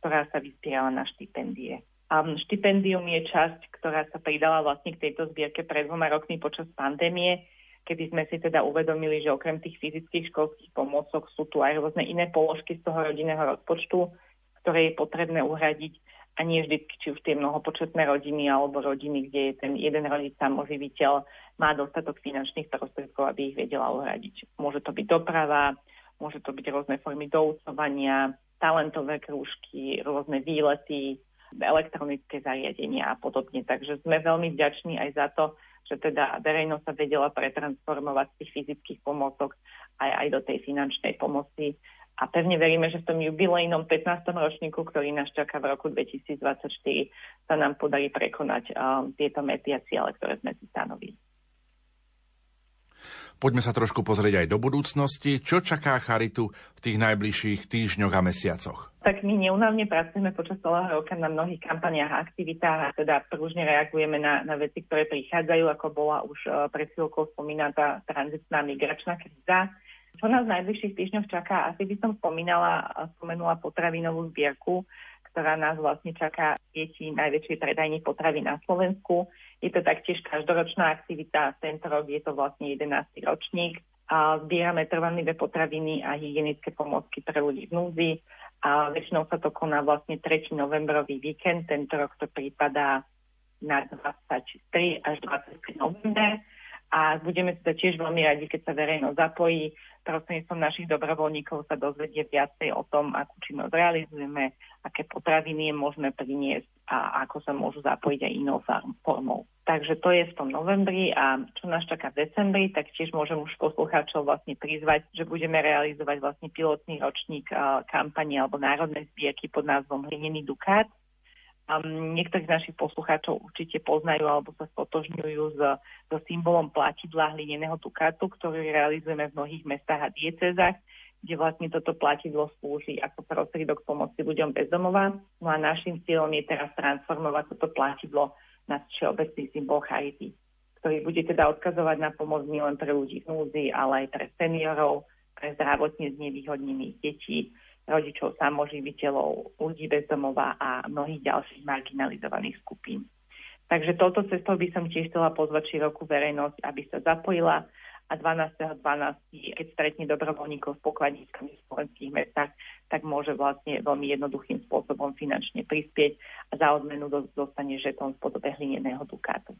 ktorá sa vyspierala na štipendie. A štipendium je časť, ktorá sa pridala vlastne k tejto zbierke pred dvoma rokmi počas pandémie, kedy sme si teda uvedomili, že okrem tých fyzických školských pomôcok sú tu aj rôzne iné položky z toho rodinného rozpočtu, ktoré je potrebné uhradiť a nie vždy, či už tie mnohopočetné rodiny alebo rodiny, kde je ten jeden rodič samoživiteľ, má dostatok finančných prostriedkov, aby ich vedela uhradiť. Môže to byť doprava, môže to byť rôzne formy doucovania, talentové krúžky, rôzne výlety, elektronické zariadenia a podobne. Takže sme veľmi vďační aj za to, že teda verejnosť sa vedela pretransformovať z tých fyzických pomocok aj, aj do tej finančnej pomoci. A pevne veríme, že v tom jubilejnom 15. ročníku, ktorý nás čaká v roku 2024, sa nám podarí prekonať um, tieto mety a ciele, ktoré sme si stanovili. Poďme sa trošku pozrieť aj do budúcnosti. Čo čaká Charitu v tých najbližších týždňoch a mesiacoch? Tak my neunávne pracujeme počas celého roka na mnohých kampaniách a aktivitách a teda prúžne reagujeme na, na veci, ktoré prichádzajú, ako bola už uh, pred chvíľkou spomínaná tranzitná migračná kríza. Čo nás v najbližších týždňoch čaká? Asi by som spomínala, spomenula potravinovú zbierku, ktorá nás vlastne čaká deti najväčšej predajní potravy na Slovensku. Je to taktiež každoročná aktivita, tento rok je to vlastne 11. ročník. A zbierame trvanlivé potraviny a hygienické pomocky pre ľudí v núzi. A väčšinou sa to koná vlastne 3. novembrový víkend, tento rok to prípada na 23 až 25 november. A budeme teda tiež veľmi radi, keď sa verejnosť zapojí. Prostredníctvom našich dobrovoľníkov sa dozvedie viacej o tom, akú činnosť realizujeme, aké potraviny je možné priniesť a ako sa môžu zapojiť aj inou formou. Takže to je v tom novembri a čo nás čaká v decembri, tak tiež môžem už poslucháčov vlastne prizvať, že budeme realizovať vlastne pilotný ročník kampane alebo národnej zbierky pod názvom Hlinený Dukát, Um, niektorí z našich poslucháčov určite poznajú alebo sa stotožňujú s, so symbolom platidla hlineného dukátu, ktorý realizujeme v mnohých mestách a diecezách, kde vlastne toto platidlo slúži ako prostriedok pomoci ľuďom bez domova. No a našim cieľom je teraz transformovať toto platidlo na všeobecný symbol charity, ktorý bude teda odkazovať na pomoc nielen pre ľudí v núzi, ale aj pre seniorov, pre zdravotne znevýhodnených detí, rodičov samoživiteľov, ľudí bez domova a mnohých ďalších marginalizovaných skupín. Takže touto cestou by som tiež chcela pozvať širokú verejnosť, aby sa zapojila a 12.12., 12. keď stretne dobrovoľníkov v pokladníckami v slovenských mestách, tak môže vlastne veľmi jednoduchým spôsobom finančne prispieť a za odmenu dostane žetón v podobe hlineného dukátu.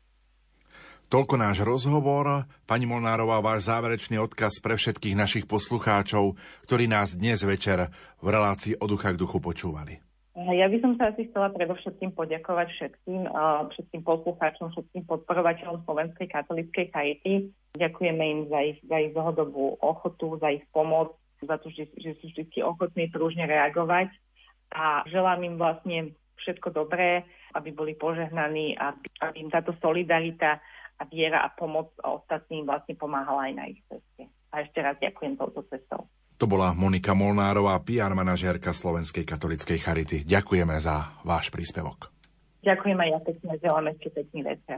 Toľko náš rozhovor. Pani Molnárová, váš záverečný odkaz pre všetkých našich poslucháčov, ktorí nás dnes večer v relácii od ducha k duchu počúvali. Ja by som sa asi chcela predovšetkým poďakovať všetkým, všetkým poslucháčom, všetkým podporovateľom Slovenskej katolíckej charity. Ďakujeme im za ich, za ich dlhodobú ochotu, za ich pomoc, za to, že, že sú vždy ochotní prúžne reagovať. A želám im vlastne všetko dobré, aby boli požehnaní, aby, aby im táto solidarita a viera a pomoc ostatným vlastne pomáhala aj na ich ceste. A ešte raz ďakujem touto cestou. To bola Monika Molnárová, PR manažérka Slovenskej katolickej charity. Ďakujeme za váš príspevok. Ďakujem aj ja pekne, želám ešte pekný večer.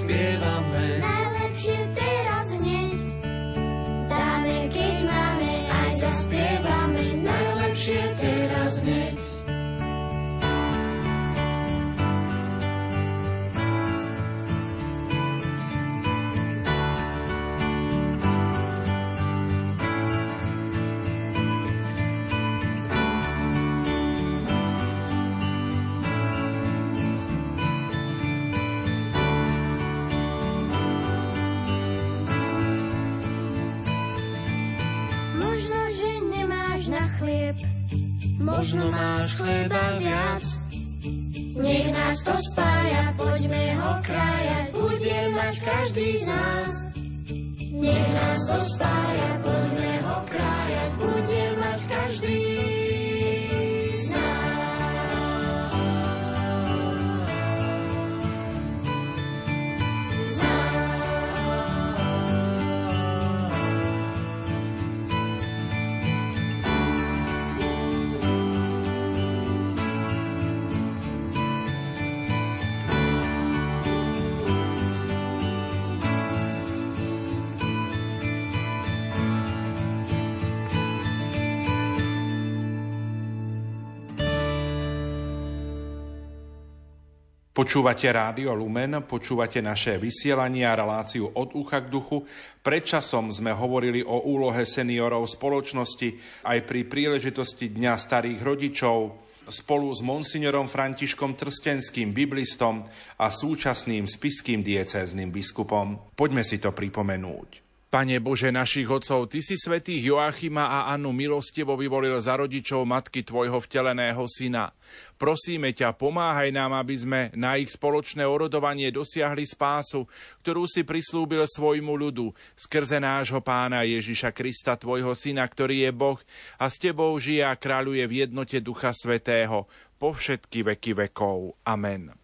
Spirit. Z nás. Nech nás to spája, poďme ho krájať, bude mať každý Počúvate Rádio Lumen, počúvate naše vysielanie a reláciu od ucha k duchu. Predčasom sme hovorili o úlohe seniorov spoločnosti aj pri príležitosti Dňa starých rodičov spolu s monsignorom Františkom Trstenským, biblistom a súčasným spiským diecézným biskupom. Poďme si to pripomenúť. Pane Bože našich otcov, Ty si svetých Joachima a Annu milostivo vyvolil za rodičov matky Tvojho vteleného syna. Prosíme ťa, pomáhaj nám, aby sme na ich spoločné orodovanie dosiahli spásu, ktorú si prislúbil svojmu ľudu, skrze nášho pána Ježiša Krista, Tvojho syna, ktorý je Boh a s Tebou žije a kráľuje v jednote Ducha Svetého po všetky veky vekov. Amen.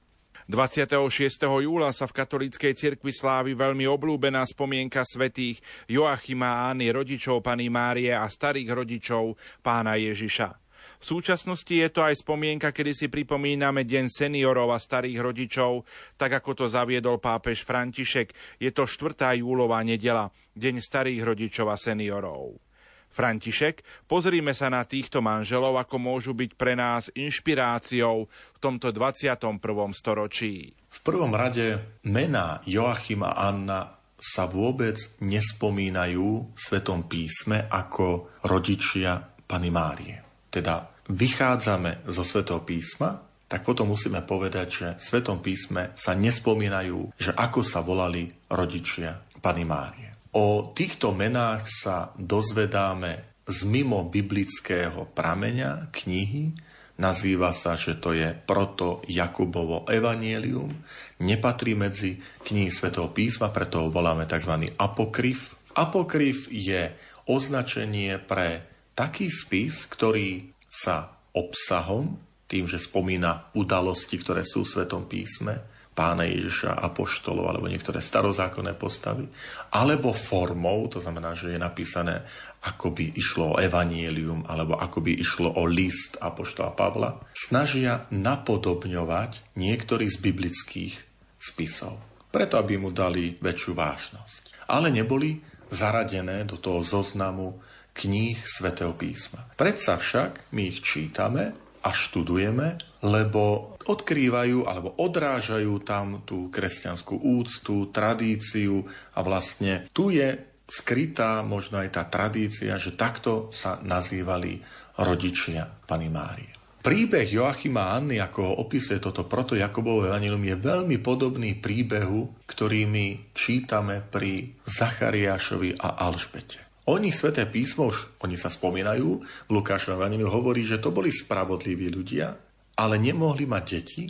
26. júla sa v katolíckej cirkvi slávi veľmi oblúbená spomienka svetých Joachima a Anny, rodičov Pany Márie a starých rodičov pána Ježiša. V súčasnosti je to aj spomienka, kedy si pripomíname Deň seniorov a starých rodičov, tak ako to zaviedol pápež František. Je to 4. júlová nedela, Deň starých rodičov a seniorov. František, pozrime sa na týchto manželov, ako môžu byť pre nás inšpiráciou v tomto 21. storočí. V prvom rade mená Joachim a Anna sa vôbec nespomínajú v Svetom písme ako rodičia Pany Márie. Teda vychádzame zo Svetého písma, tak potom musíme povedať, že v Svetom písme sa nespomínajú, že ako sa volali rodičia Pany Márie. O týchto menách sa dozvedáme z mimo biblického prameňa knihy. Nazýva sa, že to je proto Jakubovo evanielium. Nepatrí medzi knihy svätého písma, preto ho voláme tzv. apokryf. Apokryf je označenie pre taký spis, ktorý sa obsahom, tým, že spomína udalosti, ktoré sú v Svetom písme, pána Ježiša, apoštolov alebo niektoré starozákonné postavy, alebo formou, to znamená, že je napísané, ako by išlo o evanielium alebo ako by išlo o list apoštola Pavla, snažia napodobňovať niektorý z biblických spisov. Preto, aby mu dali väčšiu vážnosť. Ale neboli zaradené do toho zoznamu kníh svätého písma. Predsa však my ich čítame a študujeme, lebo odkrývajú alebo odrážajú tam tú kresťanskú úctu, tradíciu a vlastne tu je skrytá možno aj tá tradícia, že takto sa nazývali rodičia Pany Márie. Príbeh Joachima a Anny, ako ho opisuje toto proto Jakobovo evanilium, je veľmi podobný príbehu, ktorý my čítame pri Zachariášovi a Alžbete. O nich Sveté písmo, už oni sa spomínajú, v Lukášovom hovorí, že to boli spravodliví ľudia, ale nemohli mať deti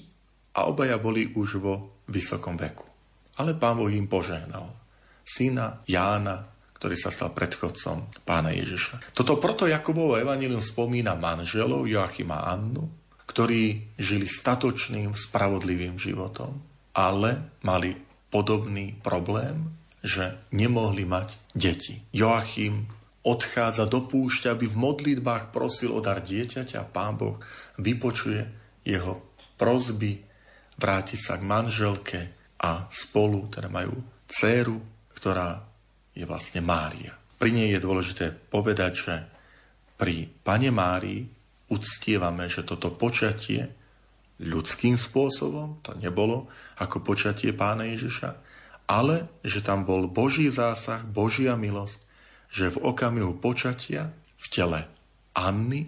a obaja boli už vo vysokom veku. Ale pán Boh im požehnal. Syna Jána, ktorý sa stal predchodcom pána Ježiša. Toto proto Jakobovo Evangelium spomína manželov Joachima a Annu, ktorí žili statočným, spravodlivým životom, ale mali podobný problém, že nemohli mať deti. Joachim odchádza do púšťa, aby v modlitbách prosil o dar dieťaťa pán Boh vypočuje jeho prozby, vráti sa k manželke a spolu teda majú dceru, ktorá je vlastne Mária. Pri nej je dôležité povedať, že pri Pane Márii uctievame, že toto počatie ľudským spôsobom, to nebolo ako počatie pána Ježiša, ale že tam bol Boží zásah, Božia milosť, že v okamihu počatia v tele Anny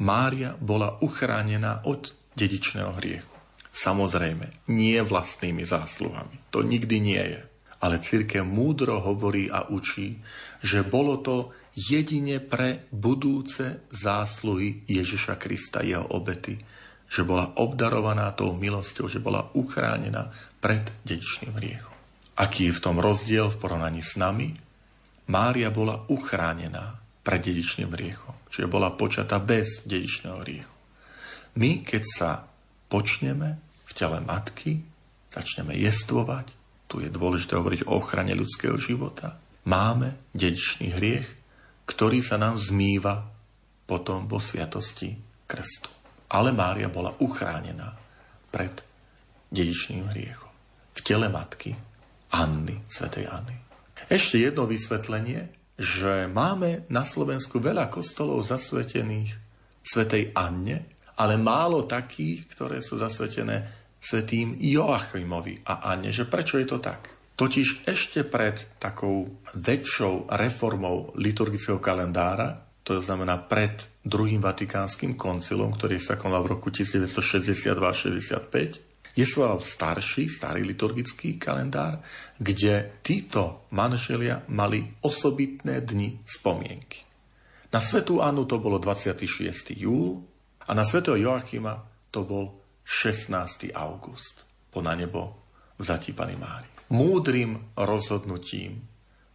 Mária bola uchránená od dedičného hriechu. Samozrejme, nie vlastnými zásluhami. To nikdy nie je. Ale církev múdro hovorí a učí, že bolo to jedine pre budúce zásluhy Ježiša Krista, jeho obety, že bola obdarovaná tou milosťou, že bola uchránená pred dedičným hriechom. Aký je v tom rozdiel v porovnaní s nami? Mária bola uchránená pred dedičným riechom, čiže bola počatá bez dedičného riechu. My, keď sa počneme v tele matky, začneme jestvovať, tu je dôležité hovoriť o ochrane ľudského života, máme dedičný hriech, ktorý sa nám zmýva potom vo sviatosti krstu. Ale Mária bola uchránená pred dedičným hriechom. V tele matky Anny, svätej Anny. Ešte jedno vysvetlenie, že máme na Slovensku veľa kostolov zasvetených svätej Anne, ale málo takých, ktoré sú zasvetené svetým Joachimovi a Anne. Že prečo je to tak? Totiž ešte pred takou väčšou reformou liturgického kalendára, to znamená pred druhým vatikánskym koncilom, ktorý sa konal v roku 1962-65, Existoval starší, starý liturgický kalendár, kde títo manželia mali osobitné dni spomienky. Na Svetú Annu to bolo 26. júl a na Svetého Joachima to bol 16. august po na nebo vzatí Pany Mári. Múdrym rozhodnutím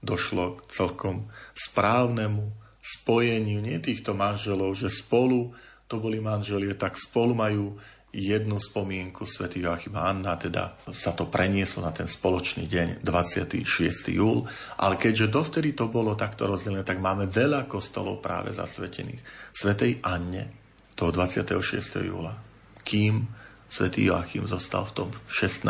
došlo k celkom správnemu spojeniu nie týchto manželov, že spolu to boli manželie, tak spolu majú jednu spomienku Sv. Joachim Anna, teda sa to prenieslo na ten spoločný deň 26. júl, ale keďže dovtedy to bolo takto rozdelené, tak máme veľa kostolov práve zasvetených Svetej Anne toho 26. júla, kým Svetý Joachim zostal v tom 16.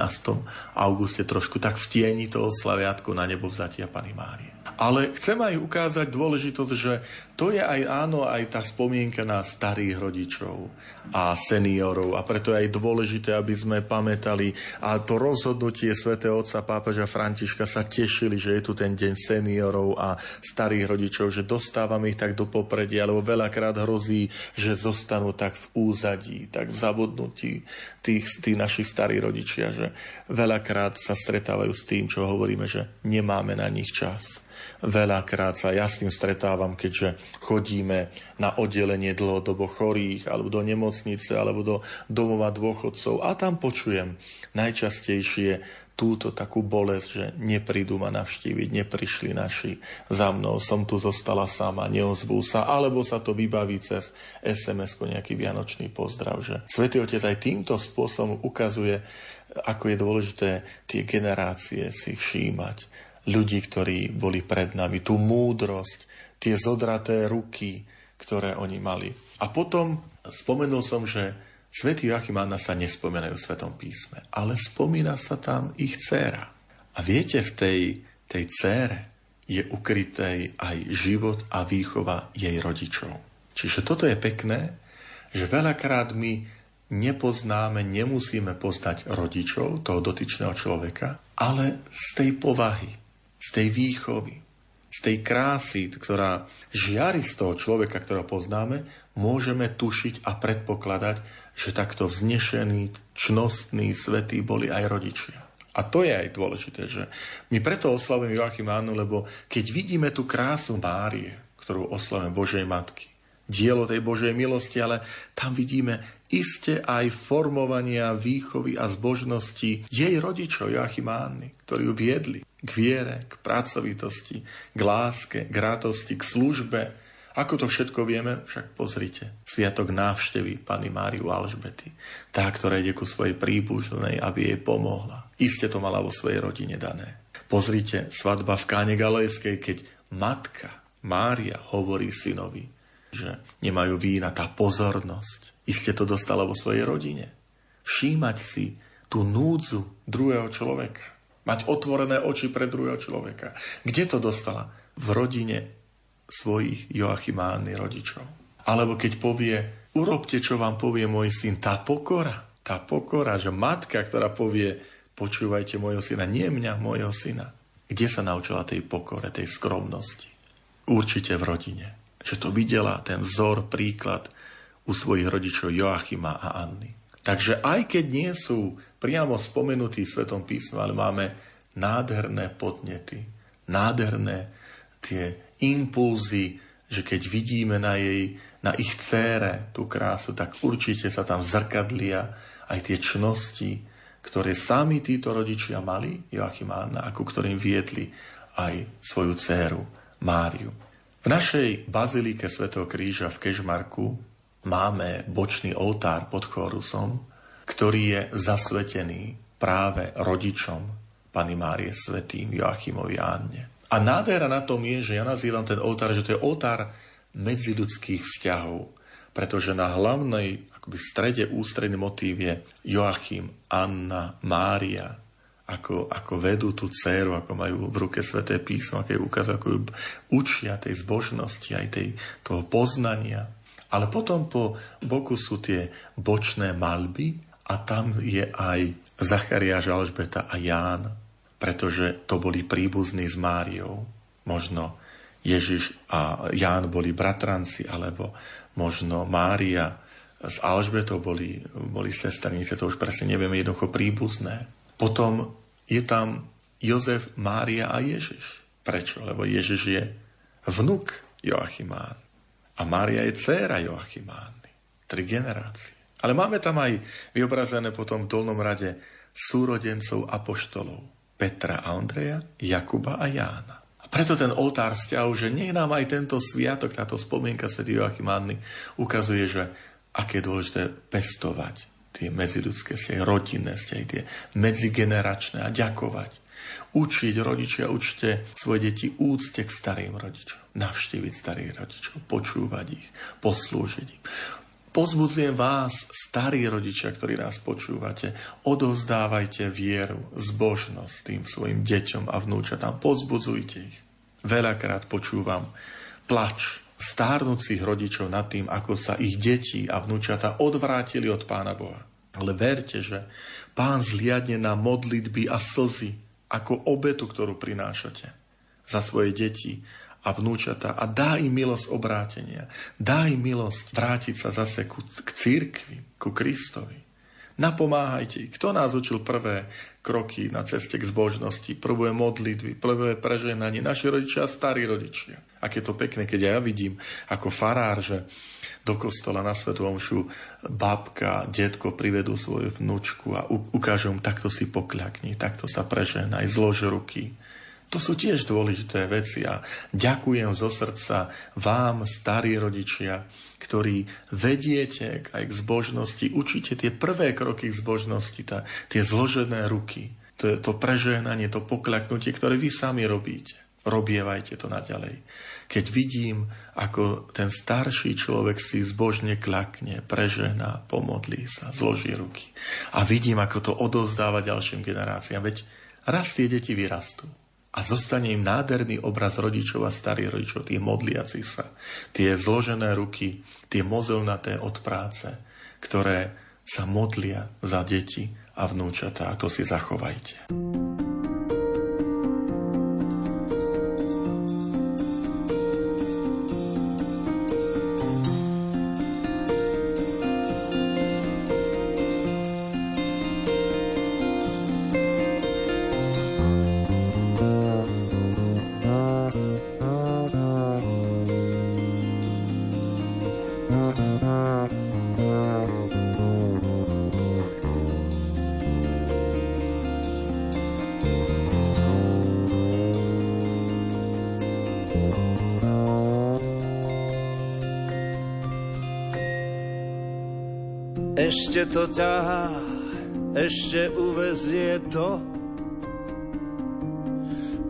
auguste trošku tak v tieni toho slaviatku na nebo vzatia Pany Márie. Ale chcem aj ukázať dôležitosť, že to je aj áno, aj tá spomienka na starých rodičov a seniorov. A preto je aj dôležité, aby sme pamätali. A to rozhodnutie svätého otca pápeža Františka sa tešili, že je tu ten deň seniorov a starých rodičov, že dostávame ich tak do popredia, alebo veľakrát hrozí, že zostanú tak v úzadí, tak v zabudnutí tých, tých našich starých rodičia, že veľakrát sa stretávajú s tým, čo hovoríme, že nemáme na nich čas. Veľakrát sa ja s tým stretávam, keďže chodíme na oddelenie dlhodobo chorých, alebo do nemocnice, alebo do domova dôchodcov a tam počujem najčastejšie túto takú bolesť, že neprídu ma navštíviť, neprišli naši za mnou, som tu zostala sama, neozvú sa, alebo sa to vybaví cez SMS-ko nejaký vianočný pozdrav. Že Svetý Otec aj týmto spôsobom ukazuje, ako je dôležité tie generácie si všímať ľudí, ktorí boli pred nami, tú múdrosť, tie zodraté ruky, ktoré oni mali. A potom spomenul som, že svätý Joachim Anna sa nespomenajú v Svetom písme, ale spomína sa tam ich dcéra. A viete, v tej, tej dcére je ukrytej aj život a výchova jej rodičov. Čiže toto je pekné, že veľakrát my nepoznáme, nemusíme poznať rodičov toho dotyčného človeka, ale z tej povahy, z tej výchovy, z tej krásy, ktorá žiari z toho človeka, ktorého poznáme, môžeme tušiť a predpokladať, že takto vznešení, čnostní, svetí boli aj rodičia. A to je aj dôležité, že my preto oslavujeme Joachim Annu, lebo keď vidíme tú krásu Márie, ktorú oslavujeme Božej Matky, dielo tej Božej milosti, ale tam vidíme iste aj formovania výchovy a zbožnosti jej rodičov Joachima Anny, ktorí ju viedli k viere, k pracovitosti, k láske, k rátosti, k službe. Ako to všetko vieme, však pozrite. Sviatok návštevy Pany Máriu Alžbety. Tá, ktorá ide ku svojej príbužnej, aby jej pomohla. Iste to mala vo svojej rodine dané. Pozrite, svadba v Káne Galejskej, keď matka Mária hovorí synovi, že nemajú vína, tá pozornosť. Iste to dostala vo svojej rodine. Všímať si tú núdzu druhého človeka Mať otvorené oči pre druhého človeka. Kde to dostala? V rodine svojich Joachimánny rodičov. Alebo keď povie, urobte, čo vám povie môj syn, tá pokora, tá pokora, že matka, ktorá povie, počúvajte môjho syna, nie mňa, môjho syna. Kde sa naučila tej pokore, tej skromnosti? Určite v rodine. Že to videla, ten vzor, príklad u svojich rodičov Joachima a Anny. Takže aj keď nie sú priamo spomenutý v Svetom písme, ale máme nádherné podnety, nádherné tie impulzy, že keď vidíme na, jej, na ich cére tú krásu, tak určite sa tam zrkadlia aj tie čnosti, ktoré sami títo rodičia mali, Joachim a Anna, ako ktorým viedli aj svoju dceru Máriu. V našej bazilike Svetého kríža v Kežmarku máme bočný oltár pod chorusom, ktorý je zasvetený práve rodičom Pany Márie Svetým Joachimovi Anne. A nádhera na tom je, že ja nazývam ten oltár, že to je oltár medziludských vzťahov, pretože na hlavnej akoby strede ústredný motív je Joachim, Anna, Mária, ako, ako vedú tú dceru, ako majú v ruke sveté písmo, ako ju ukazujú, ako ju učia tej zbožnosti, aj tej, toho poznania. Ale potom po boku sú tie bočné malby, a tam je aj Zachariáš, Alžbeta a Ján, pretože to boli príbuzní s Máriou. Možno Ježiš a Ján boli bratranci, alebo možno Mária s Alžbetou boli, boli sestrnice, to už presne nevieme, jednoducho príbuzné. Potom je tam Jozef, Mária a Ježiš. Prečo? Lebo Ježiš je vnuk Joachimán. A Mária je dcéra Joachimány. Tri generácie. Ale máme tam aj vyobrazené potom v dolnom rade súrodencov apoštolov. Petra a Ondreja, Jakuba a Jána. A preto ten oltár vzťahu, že nech nám aj tento sviatok, táto spomienka Sv. Joachimány ukazuje, že aké je dôležité pestovať tie medziludské vzťahy, rodinné vzťahy, tie medzigeneračné a ďakovať. Učiť rodičia, učte svoje deti úcte k starým rodičom. Navštíviť starých rodičov, počúvať ich, poslúžiť im. Pozbudzujem vás, starí rodičia, ktorí nás počúvate, odovzdávajte vieru, zbožnosť tým svojim deťom a vnúčatám. Pozbudzujte ich. Veľakrát počúvam plač stárnúcich rodičov nad tým, ako sa ich deti a vnúčata odvrátili od Pána Boha. Ale verte, že Pán zliadne na modlitby a slzy ako obetu, ktorú prinášate za svoje deti a vnúčata a dá im milosť obrátenia. Dá im milosť vrátiť sa zase ku, k církvi, ku Kristovi. Napomáhajte. Kto nás učil prvé kroky na ceste k zbožnosti, prvé modlitby, prvé preženanie? Naši rodičia a starí rodičia. A je to pekné, keď ja vidím ako farár, že do kostola na Svetu Omšu babka, detko privedú svoju vnúčku a ukážu takto si pokľakni, takto sa preženaj, zlož ruky. To sú tiež dôležité veci a ďakujem zo srdca vám, starí rodičia, ktorí vediete aj k zbožnosti, učíte tie prvé kroky k zbožnosti, tá, tie zložené ruky, to, to prežehnanie, to pokľaknutie, ktoré vy sami robíte. Robievajte to naďalej. Keď vidím, ako ten starší človek si zbožne klakne, prežehná, pomodlí sa, zloží ruky. A vidím, ako to odozdáva ďalším generáciám. Veď raz tie deti vyrastú a zostane im nádherný obraz rodičov a starých rodičov, tie modliaci sa, tie zložené ruky, tie mozelnaté od práce, ktoré sa modlia za deti a vnúčatá. A to si zachovajte. Ešte to ťahá, ešte uvezie to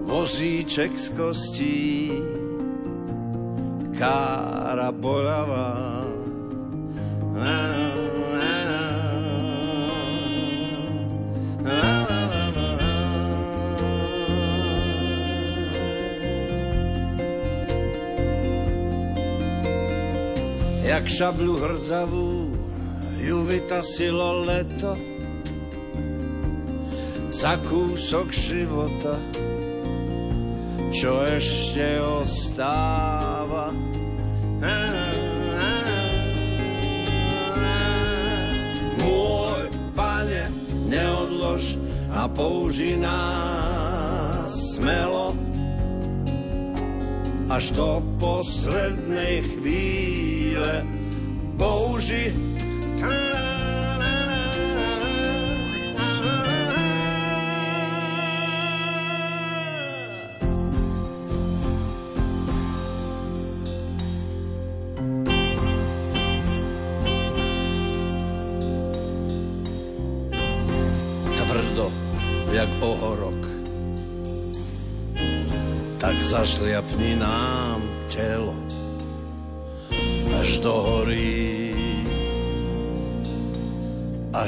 vozíček z kostí, kára bolavá. Jak šablu hrdzavú ju vytasilo leto za kúsok života, čo ešte ostáva. Môj pane, neodlož a použi nás smelo až do poslednej chvíle. Použi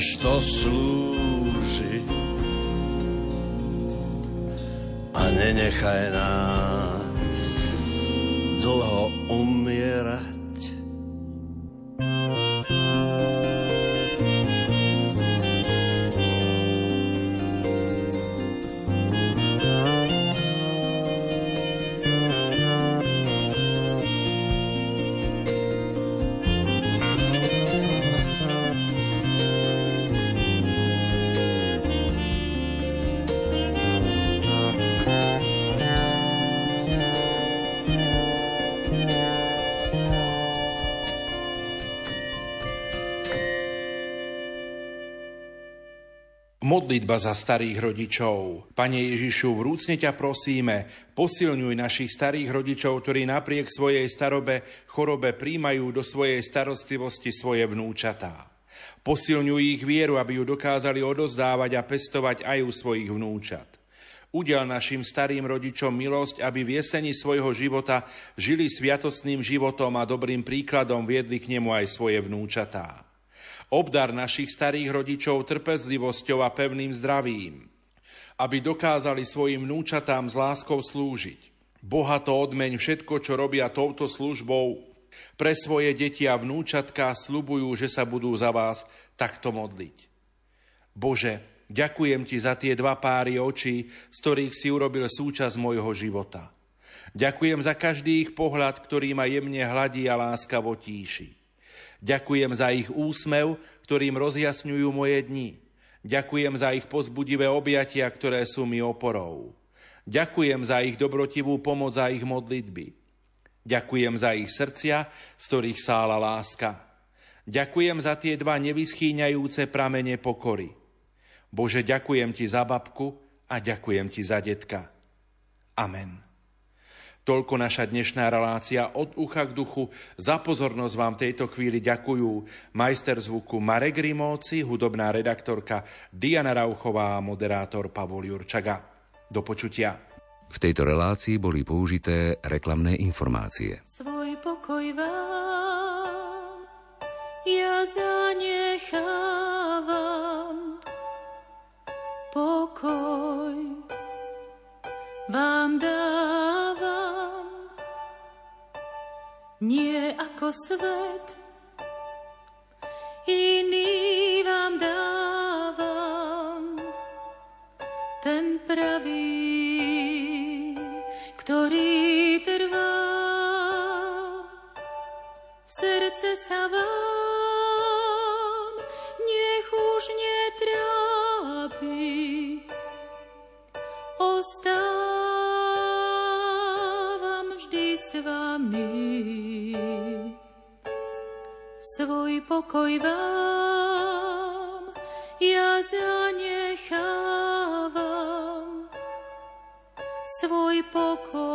až to slúži. A nenechaj nás Modlitba za starých rodičov. Pane Ježišu, vrúcne ťa prosíme, posilňuj našich starých rodičov, ktorí napriek svojej starobe, chorobe príjmajú do svojej starostlivosti svoje vnúčatá. Posilňuj ich vieru, aby ju dokázali odozdávať a pestovať aj u svojich vnúčat. Udel našim starým rodičom milosť, aby v jeseni svojho života žili sviatostným životom a dobrým príkladom viedli k nemu aj svoje vnúčatá. Obdar našich starých rodičov trpezlivosťou a pevným zdravím, aby dokázali svojim vnúčatám s láskou slúžiť. Bohato odmeň všetko, čo robia touto službou. Pre svoje deti a vnúčatka slubujú, že sa budú za vás takto modliť. Bože, ďakujem Ti za tie dva páry očí, z ktorých si urobil súčasť môjho života. Ďakujem za každý ich pohľad, ktorý ma jemne hladí a láskavo tíši. Ďakujem za ich úsmev, ktorým rozjasňujú moje dni. Ďakujem za ich pozbudivé objatia, ktoré sú mi oporou. Ďakujem za ich dobrotivú pomoc a ich modlitby. Ďakujem za ich srdcia, z ktorých sála láska. Ďakujem za tie dva nevyschýňajúce pramene pokory. Bože, ďakujem Ti za babku a ďakujem Ti za detka. Amen. Toľko naša dnešná relácia od ucha k duchu. Za pozornosť vám tejto chvíli ďakujú majster zvuku Marek Rimóci, hudobná redaktorka Diana Rauchová a moderátor Pavol Jurčaga. Do počutia. V tejto relácii boli použité reklamné informácie. Svoj pokoj vám ja zanechávam. Pokoj vám dávam nie ako svet. Iný vám dávam, ten pravý, ktorý trvá. Srdce sa vám nech už netrápi. Ostávam vždy s vami svoj pokoj vám ja zanechávam. Svoj pokoj